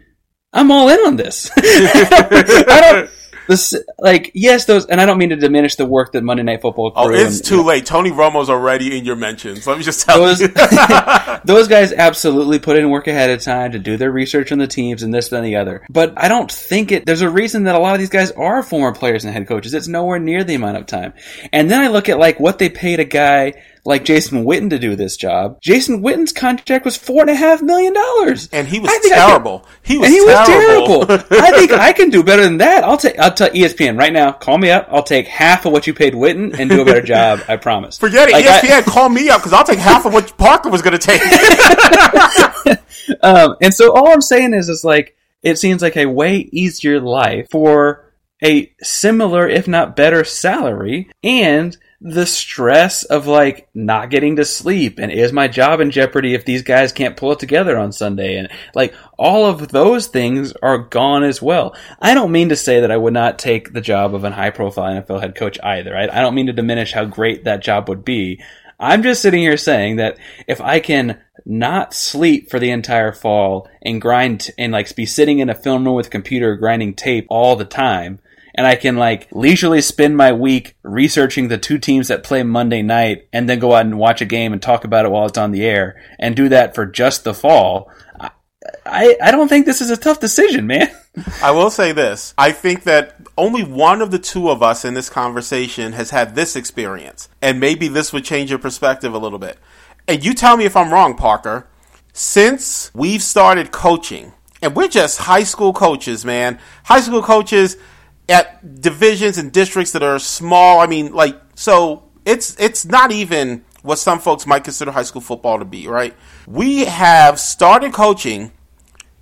I'm all in on this. I don't this like yes those and I don't mean to diminish the work that Monday Night Football. oh, it's and, too you know, late. Tony Romo's already in your mentions. Let me just tell those, you. those guys absolutely put in work ahead of time to do their research on the teams and this and the other. But I don't think it. There's a reason that a lot of these guys are former players and head coaches. It's nowhere near the amount of time. And then I look at like what they paid a guy like Jason Witten to do this job. Jason Witten's contract was four and a half million dollars, and he was terrible. Can, he was and he terrible. was terrible. I think I can do better than that. I'll take. I'll tell ESPN right now. Call me up. I'll take half of what you paid Witten and do a better job. I promise. Forget it. Like ESPN, I, call me up because I'll take half of what Parker was going to take. um, and so all I'm saying is, is like it seems like a way easier life for a similar, if not better, salary and the stress of like not getting to sleep and is my job in jeopardy if these guys can't pull it together on Sunday and like all of those things are gone as well. I don't mean to say that I would not take the job of an high profile NFL head coach either. I, I don't mean to diminish how great that job would be. I'm just sitting here saying that if I can not sleep for the entire fall and grind and like be sitting in a film room with a computer grinding tape all the time, and I can like leisurely spend my week researching the two teams that play Monday night and then go out and watch a game and talk about it while it's on the air and do that for just the fall. I, I don't think this is a tough decision, man. I will say this. I think that only one of the two of us in this conversation has had this experience. And maybe this would change your perspective a little bit. And you tell me if I'm wrong, Parker. Since we've started coaching, and we're just high school coaches, man. High school coaches, at divisions and districts that are small. I mean, like so it's it's not even what some folks might consider high school football to be, right? We have started coaching.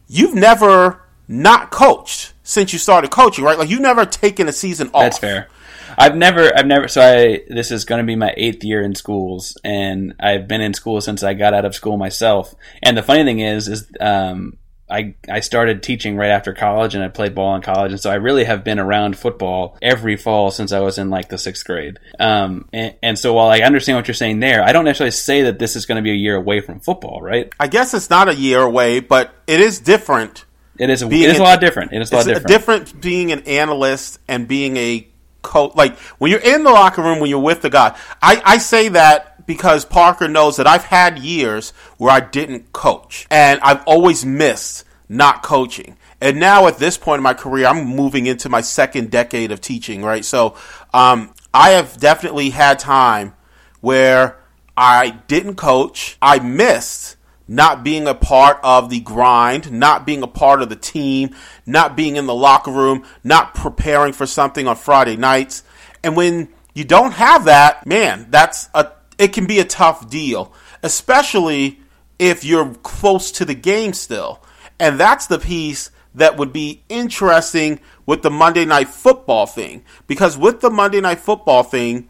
You've never not coached since you started coaching, right? Like you've never taken a season off. That's fair. I've never, I've never. So I, this is going to be my eighth year in schools, and I've been in school since I got out of school myself. And the funny thing is, is um, I, I started teaching right after college and I played ball in college. And so I really have been around football every fall since I was in like the sixth grade. Um, and, and so while I understand what you're saying there, I don't necessarily say that this is going to be a year away from football, right? I guess it's not a year away, but it is different. It is, a, it is a lot different. It is a lot different. It's different being an analyst and being a coach. Like when you're in the locker room, when you're with the guy, I, I say that because Parker knows that I've had years where I didn't coach and I've always missed not coaching. And now at this point in my career, I'm moving into my second decade of teaching, right? So, um, I have definitely had time where I didn't coach. I missed not being a part of the grind, not being a part of the team, not being in the locker room, not preparing for something on Friday nights. And when you don't have that, man, that's a it can be a tough deal, especially if you're close to the game still. And that's the piece that would be interesting with the Monday Night Football thing. Because with the Monday Night Football thing,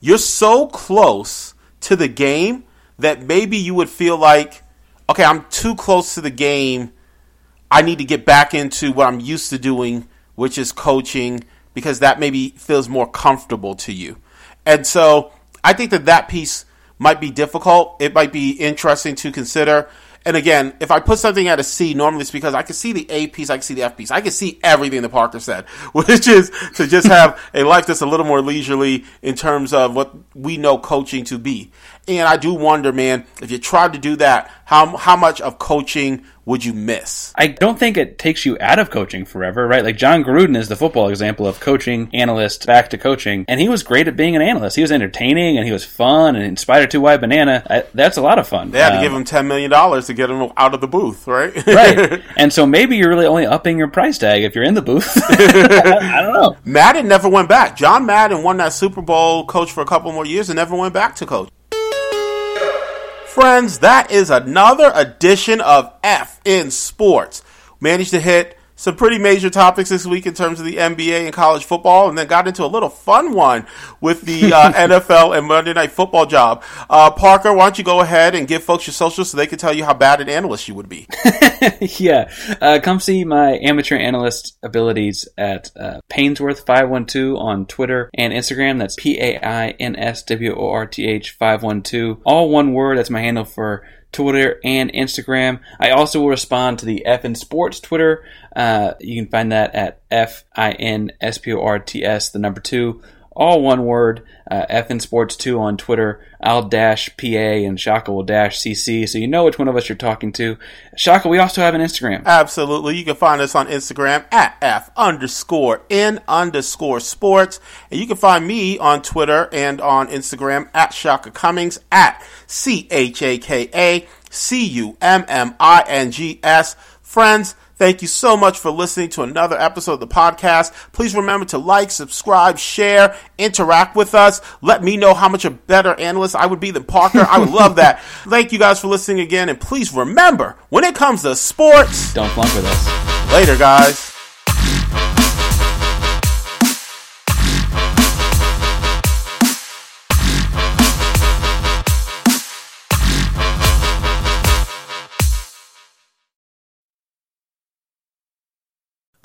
you're so close to the game that maybe you would feel like, okay, I'm too close to the game. I need to get back into what I'm used to doing, which is coaching, because that maybe feels more comfortable to you. And so I think that that piece might be difficult. It might be interesting to consider. And again, if I put something at a C, normally it's because I can see the A piece, I can see the F piece, I can see everything that Parker said, which is to just have a life that's a little more leisurely in terms of what we know coaching to be. And I do wonder, man, if you tried to do that, how how much of coaching would you miss? I don't think it takes you out of coaching forever, right? Like Jon Gruden is the football example of coaching analyst back to coaching, and he was great at being an analyst. He was entertaining and he was fun. And in Spider Two Y Banana, I, that's a lot of fun. They had to Um, give him ten million dollars to get him out of the booth, right? right. And so maybe you're really only upping your price tag if you're in the booth. I don't know. Madden never went back. John Madden won that Super Bowl, coach for a couple more years, and never went back to coach. Friends, that is another edition of F in Sports. Managed to hit some pretty major topics this week in terms of the NBA and college football, and then got into a little fun one with the uh, NFL and Monday Night Football job. Uh, Parker, why don't you go ahead and give folks your socials so they can tell you how bad an analyst you would be? yeah, uh, come see my amateur analyst abilities at uh, Painsworth512 on Twitter and Instagram. That's P A I N S W O R T H 512. All one word. That's my handle for Twitter and Instagram. I also will respond to the F in Sports Twitter. Uh, you can find that at F I N S P O R T S, the number two. All one word, uh, F in Sports 2 on Twitter. I'll dash PA and Chaka will dash CC, so you know which one of us you're talking to. Chaka, we also have an Instagram. Absolutely. You can find us on Instagram at F underscore N underscore sports. And you can find me on Twitter and on Instagram at Chaka Cummings at C H A K A C U M M I N G S. Friends, thank you so much for listening to another episode of the podcast. Please remember to like, subscribe, share, interact with us. Let me know how much a better analyst I would be than Parker. I would love that. Thank you guys for listening again. And please remember, when it comes to sports, Don't flunk with us. Later, guys.